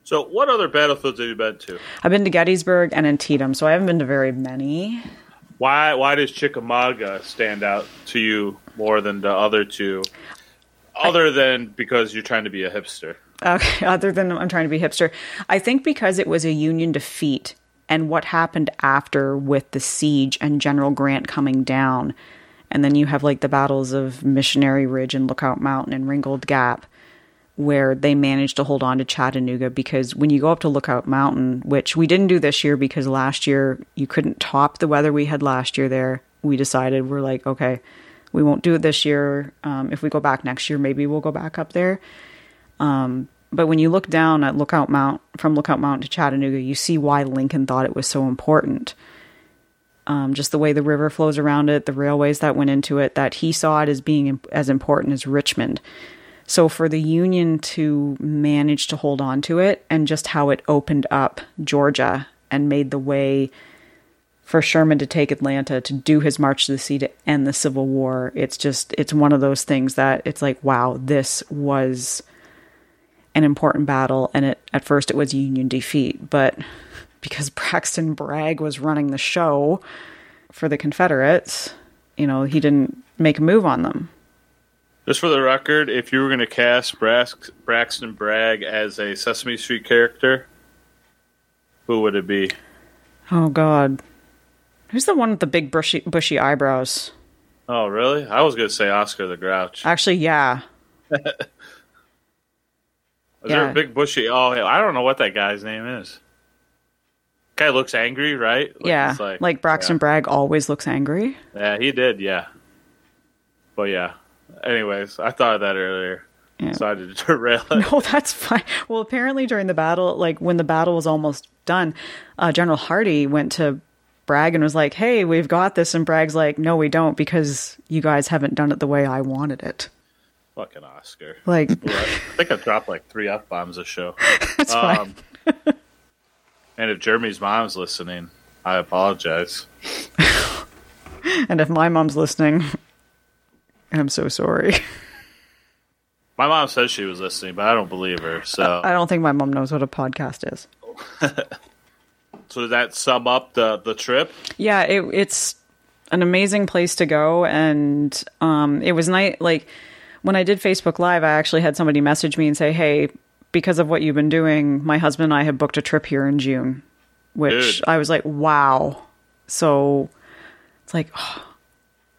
So, what other battlefields have you been to? I've been to Gettysburg and Antietam, so I haven't been to very many. Why why does Chickamauga stand out to you more than the other two? Other than because you're trying to be a hipster. Okay, other than I'm trying to be hipster, I think because it was a Union defeat and what happened after with the siege and General Grant coming down, and then you have like the battles of Missionary Ridge and Lookout Mountain and Ringgold Gap, where they managed to hold on to Chattanooga. Because when you go up to Lookout Mountain, which we didn't do this year because last year you couldn't top the weather we had last year there, we decided we're like, okay, we won't do it this year. Um, if we go back next year, maybe we'll go back up there. But when you look down at Lookout Mount from Lookout Mountain to Chattanooga, you see why Lincoln thought it was so important. Um, just the way the river flows around it, the railways that went into it, that he saw it as being as important as Richmond. So for the Union to manage to hold on to it, and just how it opened up Georgia and made the way for Sherman to take Atlanta, to do his march to the sea, to end the Civil War, it's just it's one of those things that it's like, wow, this was an important battle and it at first it was union defeat but because braxton bragg was running the show for the confederates you know he didn't make a move on them Just for the record, if you were going to cast Brax- Braxton Bragg as a Sesame Street character, who would it be? oh god who's the one with the big bushy, bushy eyebrows Oh, really? I was going to say Oscar the Grouch. actually yeah Is there a big bushy? Oh, I don't know what that guy's name is. Guy looks angry, right? Like, yeah he's like, braxton yeah. bragg always looks angry Yeah, he did. Yeah, but yeah. Anyways, I thought of that earlier. Yeah. So I did derail it. Oh, that's fine. Well, apparently during the battle, like when the battle was almost done, uh, General Hardy went to Bragg and was like, "Hey, we've got this," and Bragg's like, "No, we don't, because you guys haven't done it the way I wanted it." Fucking Oscar. Like, I think I dropped like three f bombs this show. that's fine. Um, and if Jeremy's mom's listening, I apologize. And if my mom's listening, I'm so sorry. My mom says she was listening, but I don't believe her. So, I don't think my mom knows what a podcast is. so does that sum up the the trip? yeah it, it's an amazing place to go and um it was nice like when I did Facebook Live, I actually had somebody message me and say, "Hey, because of what you've been doing, my husband and I have booked a trip here in June." Which Dude. I was like, "Wow!" So it's like,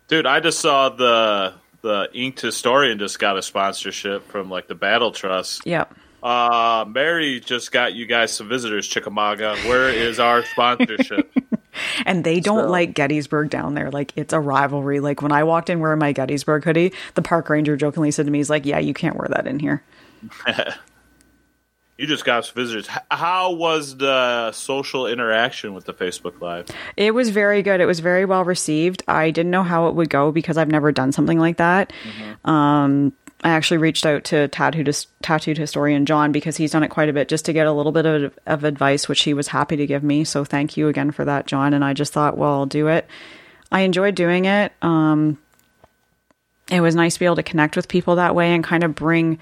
Dude, I just saw the the Inked Historian just got a sponsorship from like the Battle Trust. yeah. Uh, Mary just got you guys some visitors, Chickamauga. Where is our sponsorship? And they don't So- like Gettysburg down there. Like it's a rivalry. Like when I walked in wearing my Gettysburg hoodie, the park ranger jokingly said to me, "He's like, yeah, you can't wear that in here." you just got some visitors. How was the social interaction with the Facebook Live? It was very good. It was very well received. I didn't know how it would go because I've never done something like that. Um, I actually reached out to tattooed, tattooed historian John because he's done it quite a bit just to get a little bit of, of advice, which he was happy to give me. So thank you again for that, John. And I just thought, well, I'll do it. I enjoyed doing it. Um, it was nice to be able to connect with people that way and kind of bring.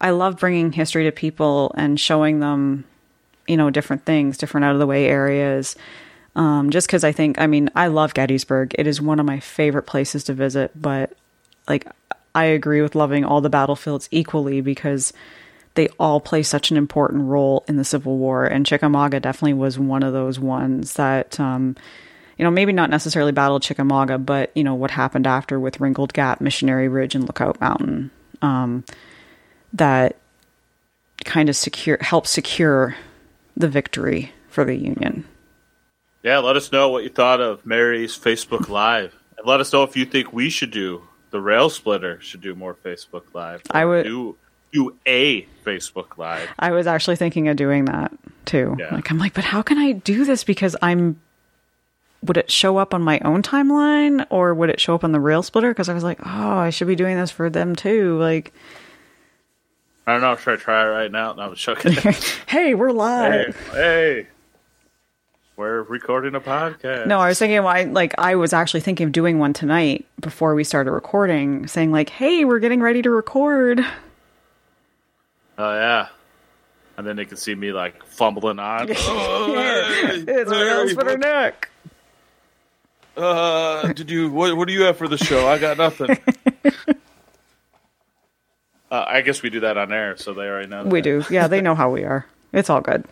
I love bringing history to people and showing them, you know, different things, different out of the way areas um, just because I think, I mean, I love Gettysburg. It is one of my favorite places to visit, but like, I agree with loving all the battlefields equally because they all play such an important role in the Civil War. And Chickamauga definitely was one of those ones that, um, you know, maybe not necessarily battled Chickamauga, but, you know, what happened after with Ringgold Gap, Missionary Ridge, and Lookout Mountain. Um, that kind of secure help secure the victory for the Union. Yeah, let us know what you thought of Mary's Facebook Live, and let us know if you think we should do the Rail Splitter should do more Facebook Live. I would- do do a Facebook Live. I was actually thinking of doing that too. Yeah. Like I'm like, but how can I do this because I'm would it show up on my own timeline or would it show up on the rail splitter because I was like, "Oh, I should be doing this for them too." Like, I don't know. Should I try it right now? No, I'm joking. "Hey, we're live." hey, we're recording a podcast. No, I was thinking why like I was actually thinking of doing one tonight before we started recording, saying like, "Hey, we're getting ready to record." Oh yeah. And then they can see me like fumbling on. it's rail splitter neck. Uh, did you? What, what do you have for the show? I got nothing. uh, I guess we do that on air, so they already know. We that. do. Yeah, they know how we are. It's all good.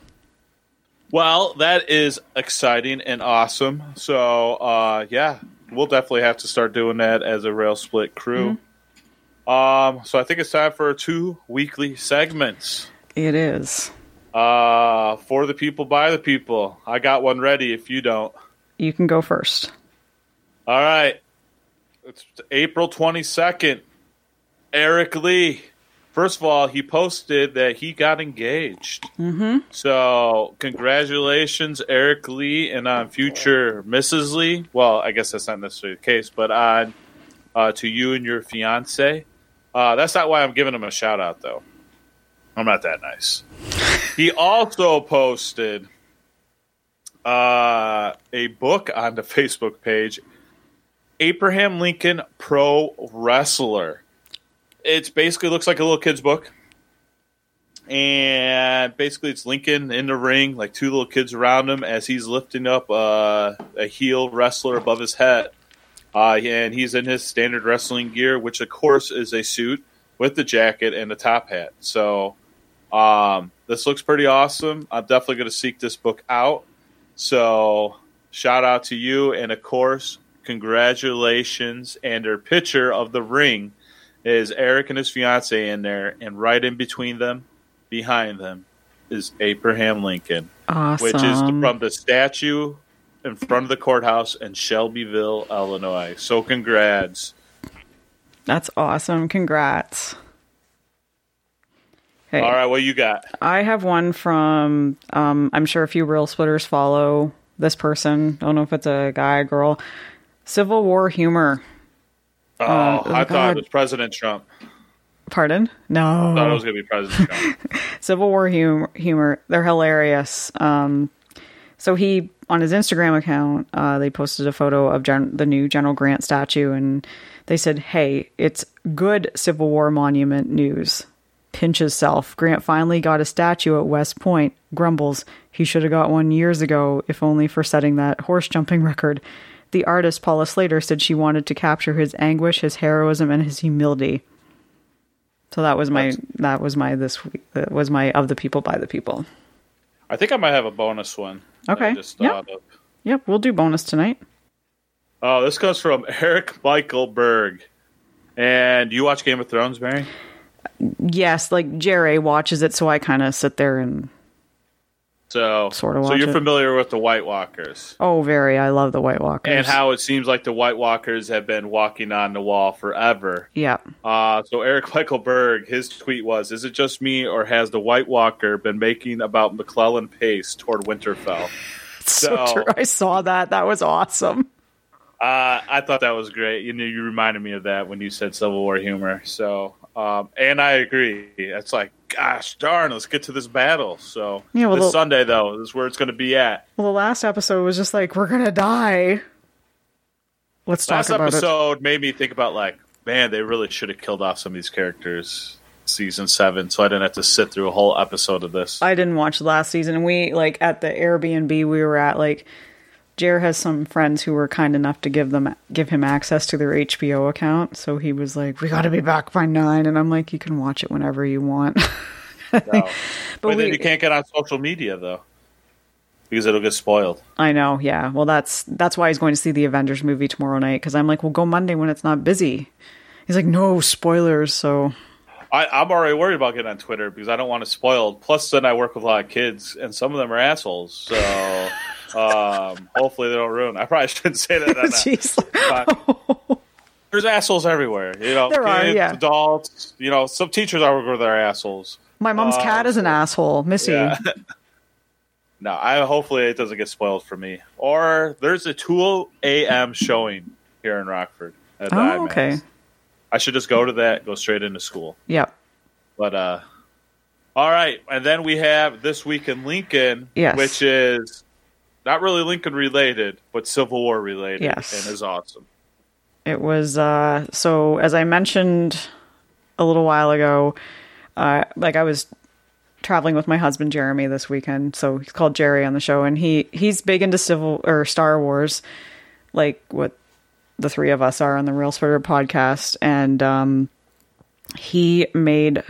Well, that is exciting and awesome. So, uh, yeah, we'll definitely have to start doing that as a rail split crew. Um, so I think it's time for two weekly segments. It is. Uh, for the people, by the people. I got one ready. If you don't, You can go first. all right. It's April twenty second. Eric Lee. First of all, he posted that he got engaged. Mm-hmm. So, congratulations, Eric Lee, and on future Mrs. Lee. Well, I guess that's not necessarily the case, but on uh, to you and your fiance. Uh, that's not why I'm giving him a shout out, though. I'm not that nice. he also posted uh, a book on the Facebook page Abraham Lincoln Pro Wrestler. It's basically looks like a little kid's book. And basically, it's Lincoln in the ring, like two little kids around him as he's lifting up uh, a heel wrestler above his head. Uh, and he's in his standard wrestling gear, which, of course, is a suit with the jacket and the top hat. So, um, this looks pretty awesome. I'm definitely going to seek this book out. So, shout out to you. And, of course, congratulations. And their picture of the ring is Eric and his fiance in there. And right in between them, behind them, is Abraham Lincoln, Awesome. which is from the statue in front of the courthouse in Shelbyville, Illinois. So, congrats. That's awesome. Congrats. Hey, All right, what you got? I have one from, um, I'm sure a few rail splitters follow this person. Don't know if it's a guy or girl. Civil War humor. Oh, oh, I thought it was President Trump. Pardon? I thought it was going to be President Trump. Civil War humor. humor. They're hilarious. Um, so he, on his Instagram account, uh, they posted a photo of Gen- the new General Grant statue, and they said, "Hey, it's good Civil War monument news." Pinches self. Grant finally got a statue at West Point. Grumbles he should have got one years ago, if only for setting that horse jumping record. The artist Paula Slater said she wanted to capture his anguish, his heroism, and his humility. So that was my that was my this week that was my of the people by the people. I think I might have a bonus one. Okay. just Yep. of. Yep, we'll do bonus tonight. Oh, this comes from Eric Michael Berg. And you watch Game of Thrones, Mary? Yes, like Jerry watches it, so I kind of sit there and So, Sorta so you're it. familiar with the White Walkers oh, very. I love the White Walkers. and how it seems like the White Walkers have been walking on the wall forever. Yeah. Uh, so Eric Michael Berg, his tweet was: "Is it just me, or has the White Walker been making about McClellan pace toward Winterfell?" So, So- true. I saw that. That was awesome. Uh, I thought that was great. You know, you reminded me of that when you said Civil War humor. So, um, and I agree. It's like, gosh darn, let's get to this battle. So, Yeah, well, this the- Sunday though is where it's going to be at. Well, the last episode was just like, we're gonna die. Let's talk Last about it. episode made me think about like, man, they really should have killed off some of these characters. Season seven, so I didn't have to sit through a whole episode of this. I didn't watch the last season. We like at the Airbnb we were at. Like, Jer has some friends who were kind enough to give them give him access to their HBO account. So he was like, "We got to be back by nine. And I'm like, "You can watch it whenever you want." No. but but then you can't get on social media though, because it'll get spoiled. I know, yeah. Well, that's that's why he's going to see the Avengers movie tomorrow night. Because I'm like, "Well, go Monday when it's not busy." He's like, "No spoilers." So I, I'm already worried about getting on Twitter because I don't want to spoil. Plus, then I work with a lot of kids, and some of them are assholes. So um, hopefully they don't ruin. I probably shouldn't say that. That. There's assholes everywhere. You know, There are, yeah. adults. You know, some teachers I work with are assholes. My mom's cat is an asshole, Missy. Yeah. no, I hopefully it doesn't get spoiled for me. Or there's a 2 a.m. showing here in Rockford. At the Oh, IMAX. okay. I should just go to that, go straight into school. Yep. But uh all right, and then we have this week in Lincoln, Yes. which is not really Lincoln related, but Civil War related, Yes. and is awesome. It was uh so as I mentioned a little while ago, uh like I was traveling with my husband Jeremy this weekend, so he's called Jerry on the show and he he's big into civil or Star Wars like what the three of us are on the Rail Splitter podcast and um he made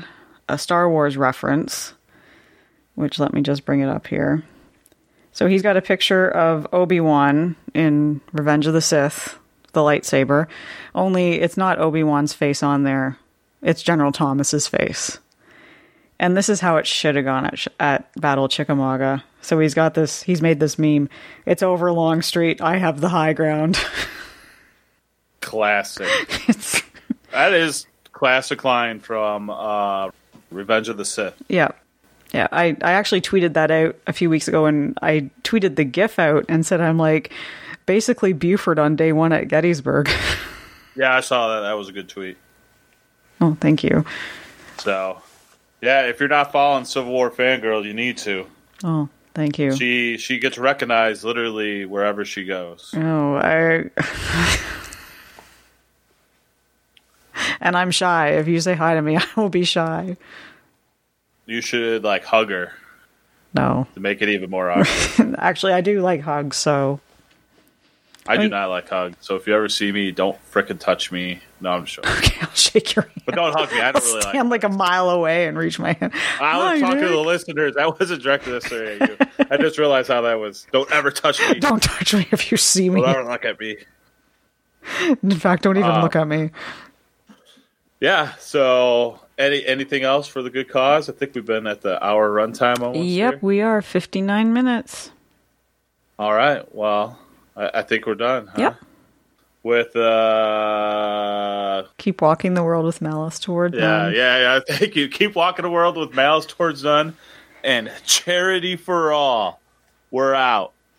a Star Wars reference which let me just bring it up here. So he's got a picture of Obi-Wan in Revenge of the Sith, the lightsaber. Only it's not Obi-Wan's face on there. It's General Thomas's face. And this is how it should have gone at, at Battle Chickamauga. So he's got this, he's made this meme. It's over Longstreet. I have the high ground. Classic. that is classic line from uh Revenge of the Sith. yeah. Yeah. I, I actually tweeted that out a few weeks ago and I tweeted the GIF out and said, I'm like, basically Buford on day one at Gettysburg. Yeah, I saw that. That was a good tweet. oh, thank you. So, yeah, if you're not following Civil War fangirl, you need to. Oh, thank you. She she gets recognized literally wherever she goes. Oh, I. and I'm shy. If you say hi to me, I will be shy. You should like hug her No. to make it even more awkward. Actually, I do like hugs, so. I do I- not like hugs. So if you ever see me, don't frickin' touch me. No, I'm sure. Okay, I'll shake your hand. But don't hug me. I don't I'll really like. stand like a mile away and reach my hand. I was talking to the listeners. That wasn't directed necessarily at you. I just realized how that was. Don't ever touch me. Don't touch me if you see me. Don't ever look at me. In fact, don't even Uh, look at me. Yeah. So any anything else for the good cause? I think we've been at the hour runtime almost. Yep, here. we are 59 minutes. All right. Well, I, I think we're done. Huh? Yep. With uh, Keep walking the world with malice toward yeah, them. yeah, yeah. Thank you. Keep walking the world with malice towards none, and charity for all. We're out.